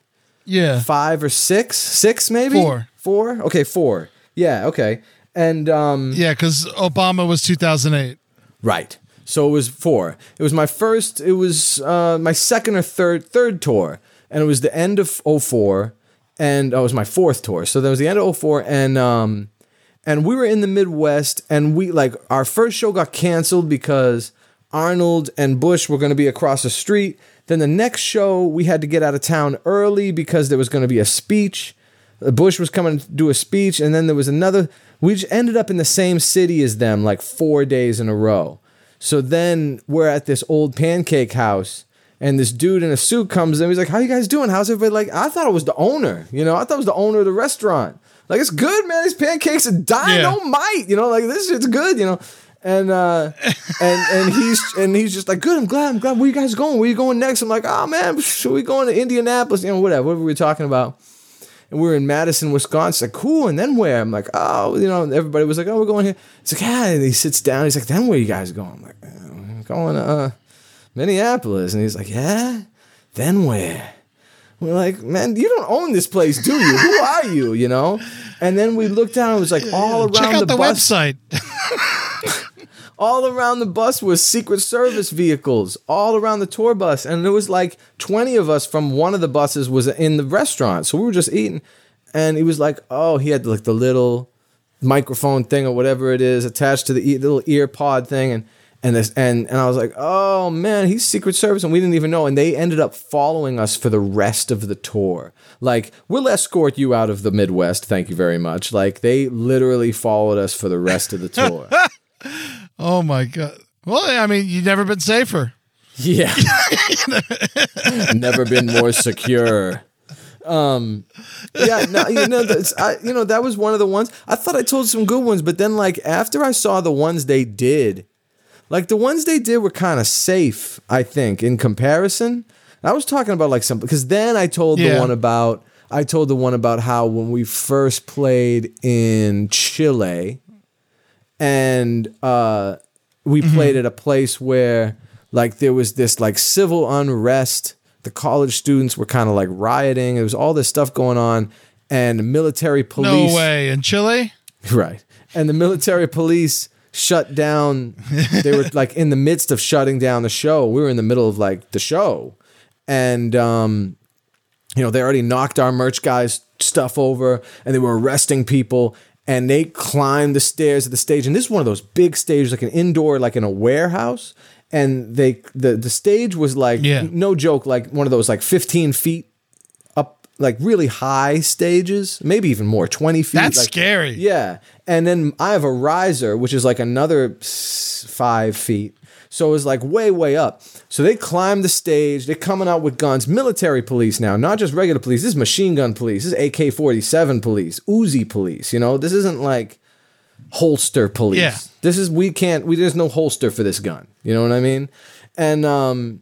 Speaker 2: Yeah.
Speaker 3: five or six? Six maybe?
Speaker 2: Four.
Speaker 3: Four? Okay, four. Yeah, okay. And um
Speaker 2: Yeah, because Obama was 2008.
Speaker 3: Right. So it was four. It was my first, it was uh, my second or third third tour. And it was the end of 04 and oh, it was my fourth tour. So that was the end of 04 and um and we were in the Midwest and we like our first show got canceled because Arnold and Bush were going to be across the street. Then the next show we had to get out of town early because there was going to be a speech. Uh, Bush was coming to do a speech, and then there was another. We just ended up in the same city as them like four days in a row. So then we're at this old pancake house, and this dude in a suit comes in. He's like, "How you guys doing? How's everybody?" Like, I thought it was the owner. You know, I thought it was the owner of the restaurant. Like, it's good, man. These pancakes are dynamite. You know, like this shit's good. You know. And uh, and and he's and he's just like, good. I'm glad. I'm glad. Where you guys going? Where you going next? I'm like, oh man, should we going to Indianapolis? You know, whatever. Whatever we were talking about and we were in Madison, Wisconsin. Like, cool. And then where? I'm like, oh, you know, everybody was like, oh, we're going here. It's like, yeah. And he sits down. He's like, then where you guys going? I'm like, "Uh, we're going to uh, Minneapolis. And he's like, yeah. Then where? We're like, man, you don't own this place, do you? Who are you? You know? And then we looked down. It was like all around
Speaker 2: Check out the,
Speaker 3: bus
Speaker 2: website.
Speaker 3: all around the bus was Secret Service vehicles, all around the tour bus. And there was like 20 of us from one of the buses was in the restaurant. So we were just eating. And he was like, oh, he had like the little microphone thing or whatever it is attached to the e- little ear pod thing. And and this and and I was like, oh man, he's Secret Service, and we didn't even know. And they ended up following us for the rest of the tour. Like, we'll escort you out of the Midwest, thank you very much. Like, they literally followed us for the rest of the tour.
Speaker 2: oh my god. Well, I mean, you've never been safer.
Speaker 3: Yeah. Never been more secure. Um yeah, no, you know that's I you know that was one of the ones. I thought I told some good ones, but then like after I saw the ones they did, like the ones they did were kind of safe, I think, in comparison. I was talking about like some because then I told the one about I told the one about how when we first played in Chile and uh we played at a place where like there was this like civil unrest the college students were kind of like rioting there was all this stuff going on and military police.
Speaker 2: No way. In Chile?
Speaker 3: Right. And the military police shut down. They were like in the midst of shutting down the show. We were in the middle of like the show. And, um, you know, they already knocked our merch guys' stuff over and they were arresting people. And they climbed the stairs of the stage. And this is one of those big stages, like an indoor, like in a warehouse. And they, the, the stage was like,
Speaker 2: Yeah.
Speaker 3: no joke, like one of those like 15 feet up, like really high stages, maybe even more, 20 feet.
Speaker 2: That's
Speaker 3: like-
Speaker 2: scary.
Speaker 3: yeah. And then I have a riser, which is like another five feet. So it was like way, way up. So they climb the stage. They're coming out with guns. Military police now, not just regular police. This is machine gun police. This is AK 47 police, Uzi police. You know, this isn't like holster police.
Speaker 2: Yeah.
Speaker 3: This is, we can't, we, there's no holster for this gun. You know what I mean? And, um,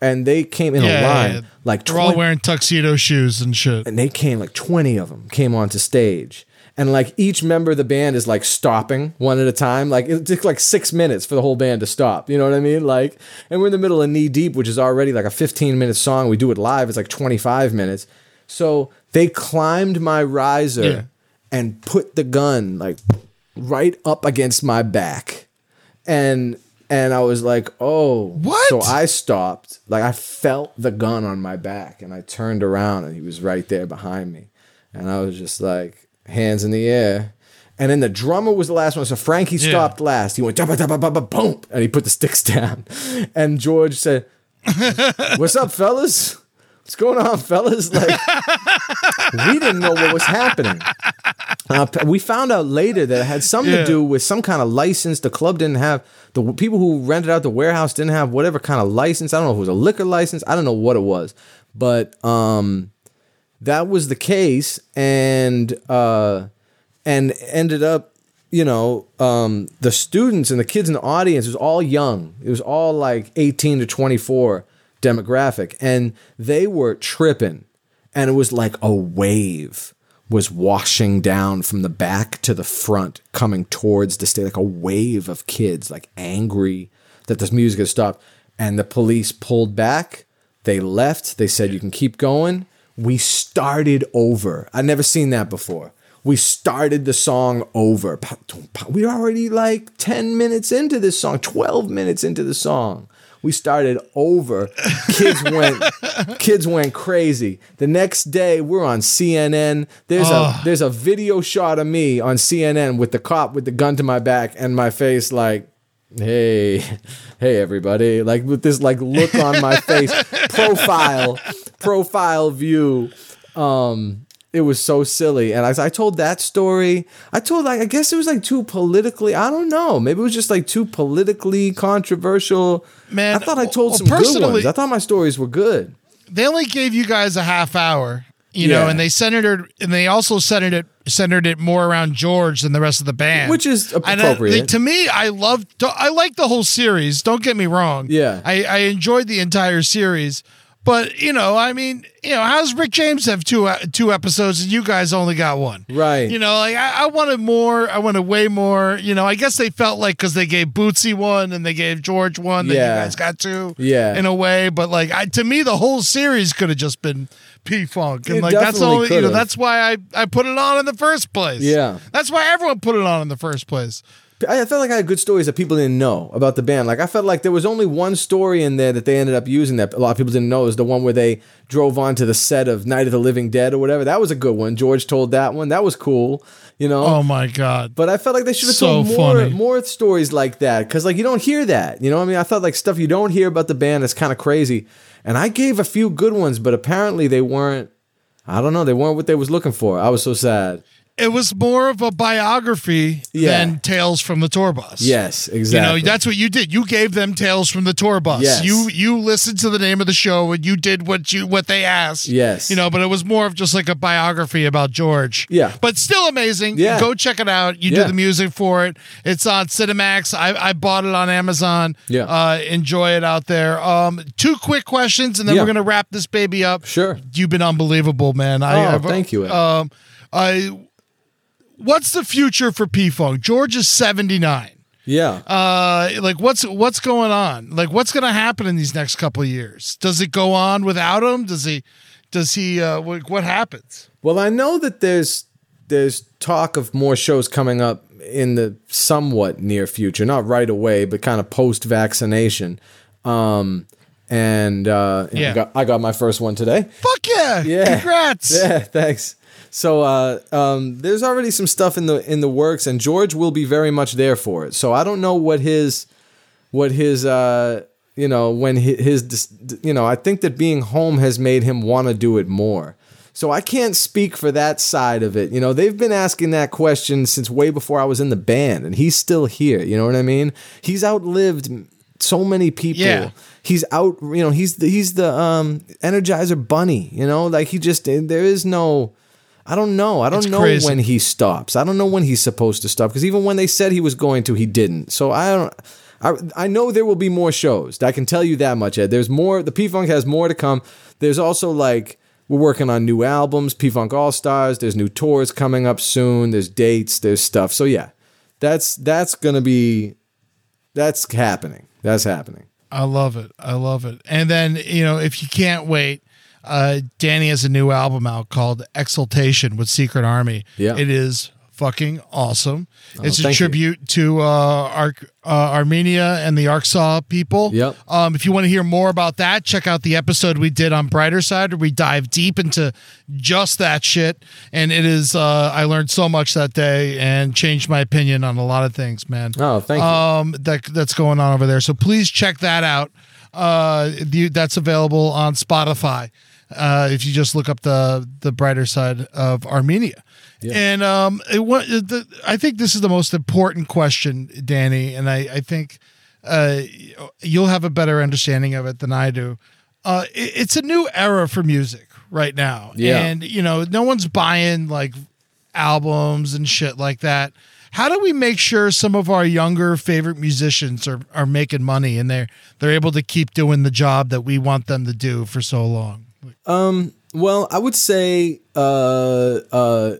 Speaker 3: and they came in
Speaker 2: Yeah,
Speaker 3: a line
Speaker 2: yeah.
Speaker 3: like
Speaker 2: They're all wearing tuxedo shoes and shit.
Speaker 3: and they came like 20 of them came onto stage and like each member of the band is like stopping one at a time. Like it took like six minutes for the whole band to stop. You know what i mean? Like and we're in the middle of knee deep which is already like a 15 minute song. We do it live. It's like 25 minutes. So they climbed my riser
Speaker 2: Yeah.
Speaker 3: and put the gun like right up against my back. And and I was like, "Oh,
Speaker 2: What?
Speaker 3: So I stopped. Like I felt the gun on my back, and I turned around, and he was right there behind me, and I was just like, hands in the air. And then the drummer was the last one, so Frankie
Speaker 2: Yeah.
Speaker 3: stopped last. He went da ba da ba ba boom, and he put the sticks down. And George said, "What's up, fellas? What's going on, fellas?" Like we didn't know what was happening. Uh, we found out later that it had something
Speaker 2: Yeah.
Speaker 3: to do with some kind of license. The club didn't have the people who rented out the warehouse didn't have whatever kind of license. I don't know if it was a liquor license. I don't know what it was, but um, that was the case, and uh, and ended up, you know, um, the students and the kids in the audience was all young. It was all like eighteen to twenty four demographic, and they were tripping, and it was like a wave was washing down from the back to the front, coming towards the stage, like a wave of kids, like angry that this music had stopped. And the police pulled back. They left. They said, You can keep going. We started over. I'd never seen that before. We started the song over. We were already like 10 minutes into this song, 12 minutes into the song. We started over. Kids went kids went crazy. The next day we're on CNN. There's a ah. there's a video shot of me on CNN with the cop with the gun to my back and my face like hey hey everybody. Like with this like look on my face profile profile view. Um it was so silly. And I, I told that story i told like i guess it was like too politically i don't know. Maybe it was just like too politically controversial.
Speaker 2: Man,
Speaker 3: i thought i told
Speaker 2: well,
Speaker 3: some good ones. I thought my stories were good.
Speaker 2: They only gave you guys a half hour, you know, and they centered it, and they also centered it centered it more around George than the rest of the band,
Speaker 3: Which is
Speaker 2: uh,
Speaker 3: appropriate.
Speaker 2: they- to me, I love, I like the whole series. Don't get me wrong.
Speaker 3: Yeah.
Speaker 2: I, I enjoyed the entire series, but you know, I mean, you know, how's Rick James have two uh, two episodes and you guys only got one?
Speaker 3: Right.
Speaker 2: You know, like I, I wanted more. I wanted way more. You know, I guess they felt like because they gave Bootsy one and they gave George one, that
Speaker 3: Yeah.
Speaker 2: you guys got two.
Speaker 3: Yeah.
Speaker 2: In a way, but like I, to me, the whole series could have just been P Funk, and
Speaker 3: It
Speaker 2: like that's only you know that's why I I put it on in the first place.
Speaker 3: Yeah.
Speaker 2: that's why everyone put it on in the first place.
Speaker 3: I felt like I had good stories that people didn't know about the band. Like I felt like there was only one story in there that they ended up using that a lot of people didn't know. Is the one where they drove onto the set of Night of the Living Dead or whatever. That was a good one. George told that one. That was cool. You know.
Speaker 2: Oh my god.
Speaker 3: but I felt like they should have
Speaker 2: So
Speaker 3: told more
Speaker 2: funny.
Speaker 3: more stories like that because like you don't hear that. You know, what I mean, I thought like stuff you don't hear about the band is kind of crazy. And I gave a few good ones, but apparently they weren't. I don't know. They weren't what they was looking for. I was so sad.
Speaker 2: It was more of a biography
Speaker 3: Yeah.
Speaker 2: than Tales from the Tour Bus.
Speaker 3: Yes, exactly.
Speaker 2: You know, that's what you did. You gave them Tales from the Tour Bus.
Speaker 3: Yes.
Speaker 2: You you listened to the name of the show and you did what you what they asked.
Speaker 3: Yes.
Speaker 2: You know, but it was more of just like a biography about George.
Speaker 3: Yeah.
Speaker 2: But still amazing.
Speaker 3: Yeah.
Speaker 2: Go check it out. You
Speaker 3: Yeah.
Speaker 2: do the music for it. It's on Cinemax. I, I bought it on Amazon.
Speaker 3: Yeah.
Speaker 2: Uh, enjoy it out there. Um, two quick questions and then
Speaker 3: Yeah.
Speaker 2: we're gonna wrap this baby up.
Speaker 3: Sure.
Speaker 2: You've been unbelievable, man. I,
Speaker 3: Oh,
Speaker 2: I've-
Speaker 3: thank you.
Speaker 2: Um, I. What's the future for P Funk? George is seventy nine
Speaker 3: yeah.
Speaker 2: uh like what's what's going on like what's going to happen in these next couple of years does it go on without him does he does he? Uh, what, what happens?
Speaker 3: Well, I know that there's there's talk of more shows coming up in the somewhat near future, not right away, but kind of post vaccination. Um, and uh,
Speaker 2: Yeah.
Speaker 3: I, got, I got my first one today.
Speaker 2: Fuck yeah!
Speaker 3: Yeah.
Speaker 2: Congrats.
Speaker 3: Yeah, thanks. So uh, um, there's already some stuff in the in the works, and George will be very much there for it. So I don't know what his what his uh, you know when hi- his you know I think that being home has made him want to do it more. So I can't speak for that side of it. You know, they've been asking that question since way before I was in the band, and he's still here. You know what I mean? He's outlived so many people
Speaker 2: Yeah.
Speaker 3: he's out you know he's the he's the um energizer bunny you know like he just there is no i don't know i don't
Speaker 2: It's
Speaker 3: know
Speaker 2: crazy.
Speaker 3: when he stops i don't know when he's supposed to stop because even when they said he was going to he didn't so i don't I, I know there will be more shows. I can tell you that much, Ed. There's more. The P Funk has more to come. There's also like we're working on new albums, P Funk All Stars. There's new tours coming up soon. There's dates. There's stuff. So yeah, that's that's gonna be that's happening. That's happening.
Speaker 2: I love it. I love it. And then, you know, if you can't wait, uh, Danny has a new album out called Exultation with Secret Army.
Speaker 3: Yeah.
Speaker 2: It is fucking awesome. it's a
Speaker 3: thank you.
Speaker 2: tribute to uh, Ar- uh, Armenia and the Artsakh people.
Speaker 3: Yep.
Speaker 2: Um, if you want to hear more about that, check out the episode we did on Brighter Side where we dive deep into just that shit. And it is, uh, I learned so much that day and changed my opinion on a lot of things, man
Speaker 3: Oh, thank you.
Speaker 2: um that that's going on over there. So please check that out. Uh, the, that's available on Spotify. Uh, if you just look up the the brighter side of Armenia. And um, it, wa- the, I think this is the most important question, Danny, and I, I think uh, you'll have a better understanding of it than I do. Uh, it- it's a new era for music right now,
Speaker 3: Yeah.
Speaker 2: and you know, no one's buying like albums and shit like that. How do we make sure some of our younger favorite musicians are, are making money and they're they're able to keep doing the job that we want them to do for so long?
Speaker 3: Well, I would say uh, uh,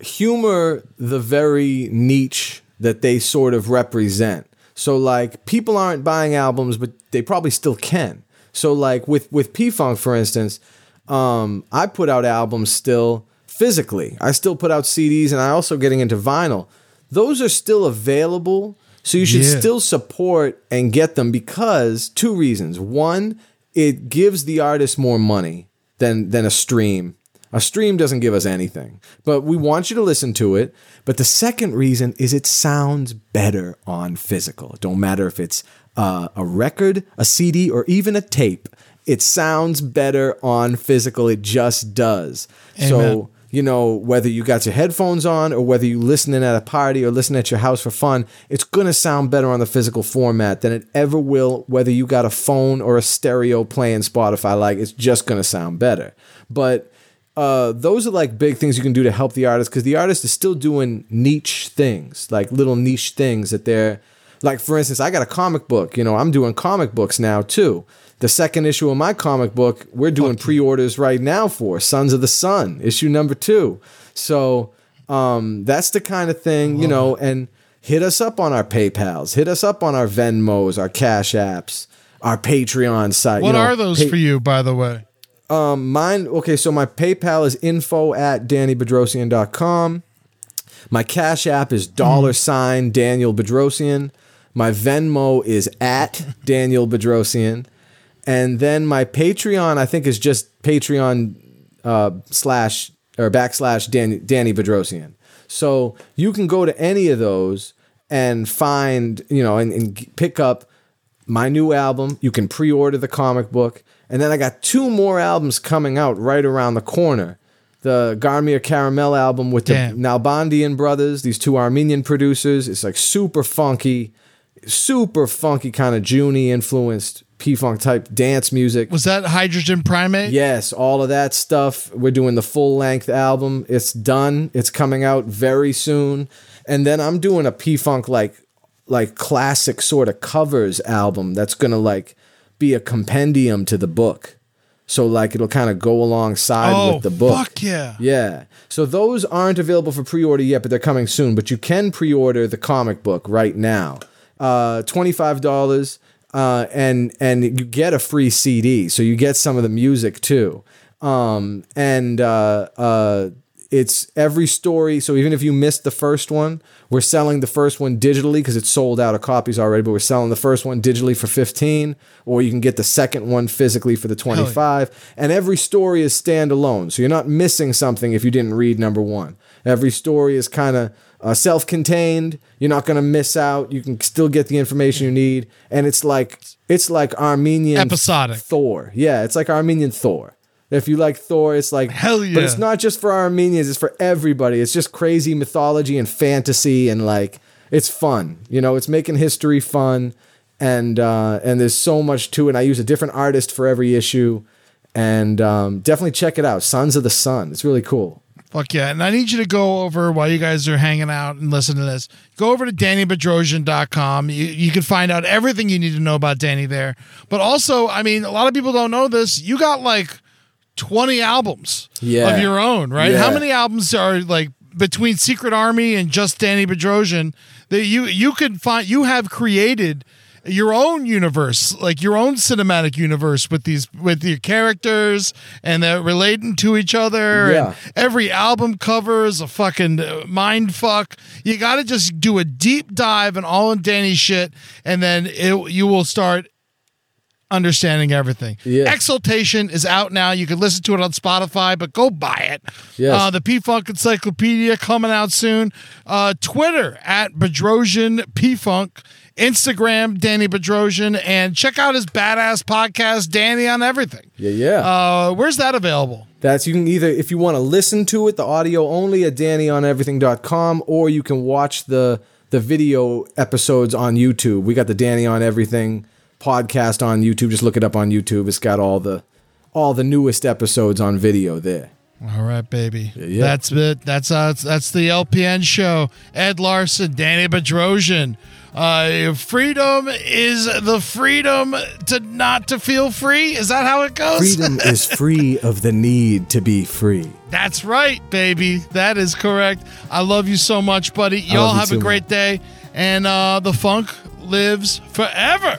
Speaker 3: humor the very niche that they sort of represent. So, like, people aren't buying albums, but they probably still can. So, like with with P Funk, for instance, um, I put out albums still physically. I still put out CDs, and I also getting into vinyl. Those are still available, so you should
Speaker 2: Yeah.
Speaker 3: still support and get them because two reasons. One, it gives the artist more money than than a stream. A stream doesn't give us anything, but we want you to listen to it. But the second reason is it sounds better on physical. It don't matter if it's uh, a record, a CD, or even a tape. It sounds better on physical. It just does.
Speaker 2: Amen.
Speaker 3: So you know, whether you got your headphones on or whether you listening at a party or listening at your house for fun, it's gonna sound better on the physical format than it ever will whether you got a phone or a stereo playing Spotify. Like it's just gonna sound better. But uh, those are like big things you can do to help the artist because the artist is still doing niche things, like little niche things that they're like. For instance, I got a comic book. You know, I'm doing comic books now too. The second issue of my comic book, we're doing pre-orders right now for Sons of the Sun, issue number two. So um, that's the kind of thing, you know, and hit us up on our PayPals, hit us up on our Venmos, our Cash Apps, our Patreon site.
Speaker 2: What
Speaker 3: you know,
Speaker 2: are those
Speaker 3: pay-
Speaker 2: for you, by the way?
Speaker 3: um, mine, okay, so my PayPal is info at dannybedrosian.com. My Cash App is dollar sign Daniel Bedrosian. My Venmo is at Daniel Bedrosian. And then my Patreon, I think, is just Patreon uh, slash or backslash Dan, Danny Bedrosian. So you can go to any of those and find, you know, and, and pick up my new album. You can pre order the comic book. And then I got two more albums coming out right around the corner. The Garmier Caramel album with the
Speaker 2: Damn.
Speaker 3: Nalbandian brothers, these two Armenian producers. It's like super funky, super funky kind of Junie influenced P Funk type dance music.
Speaker 2: Was that Hydrogen Primate?
Speaker 3: Yes, all of that stuff. We're doing the full length album. It's done. It's coming out very soon. And then I'm doing a P Funk like like classic sort of covers album that's gonna like be a compendium to the book. So like it'll kind of go alongside
Speaker 2: Oh,
Speaker 3: with the book.
Speaker 2: fuck yeah.
Speaker 3: Yeah. So those aren't available for pre-order yet, but they're coming soon. But you can pre-order the comic book right now. Uh, twenty-five dollars, uh, and and you get a free CD. So you get some of the music too. Um, and uh, uh, it's every story. So even if you missed the first one, we're selling the first one digitally because it's sold out of copies already. But we're selling the first one digitally for fifteen, or you can get the second one physically for the twenty five. And every story is standalone, so you're not missing something if you didn't read number one. Every story is kind of uh, self-contained. You're not going to miss out. You can still get the information you need, and it's like it's like Armenian
Speaker 2: Episodic.
Speaker 3: Thor. Yeah, it's like Armenian Thor. If you like Thor, it's like
Speaker 2: Hell yeah.
Speaker 3: But it's not just for Armenians; it's for everybody. It's just crazy mythology and fantasy, and like it's fun. You know, it's making history fun, and uh, and there's so much to it. I use a different artist for every issue, and um, definitely check it out. Sons of the Sun. It's really cool.
Speaker 2: Fuck yeah. And I need you to go over while you guys are hanging out and listen to this. Go over to DannyBedrosian.com. You, you can find out everything you need to know about Danny there. But also, I mean, a lot of people don't know this. You got like 20 albums
Speaker 3: Yeah.
Speaker 2: of your own, right?
Speaker 3: Yeah.
Speaker 2: How many albums are like between Secret Army and just Danny Bedrosian that you you could find you have created your own universe, like your own cinematic universe with these with your characters and they're relating to each other.
Speaker 3: Yeah.
Speaker 2: And every album cover is a fucking uh, mind fuck. You got to just do a deep dive and all in Danny shit, and then it, you will start understanding everything.
Speaker 3: Yeah.
Speaker 2: Exaltation is out now. You can listen to it on Spotify, but go buy it.
Speaker 3: Yes.
Speaker 2: Uh, the P Funk Encyclopedia coming out soon. Uh, Twitter at Bedrosian P Funk. Instagram Danny Bedrosian and check out his badass podcast Danny on Everything.
Speaker 3: Yeah, yeah.
Speaker 2: Uh, where's that available?
Speaker 3: That's you can either if you want to listen to it, the audio only at DannyOnEverything.com, or you can watch the the video episodes on YouTube. We got the Danny on Everything podcast on YouTube. Just look it up on YouTube. It's got all the all the newest episodes on video there.
Speaker 2: All right, baby.
Speaker 3: yeah.
Speaker 2: That's it. That's uh, that's the LPN show. Ed Larson, Danny Bedrosian. Uh, freedom is the freedom to not to feel free. Is that how it goes?
Speaker 3: Freedom is free of the need to be free.
Speaker 2: That's right, baby. That is correct. I love you so much, buddy. Y'all have a great day, and uh, the funk lives forever.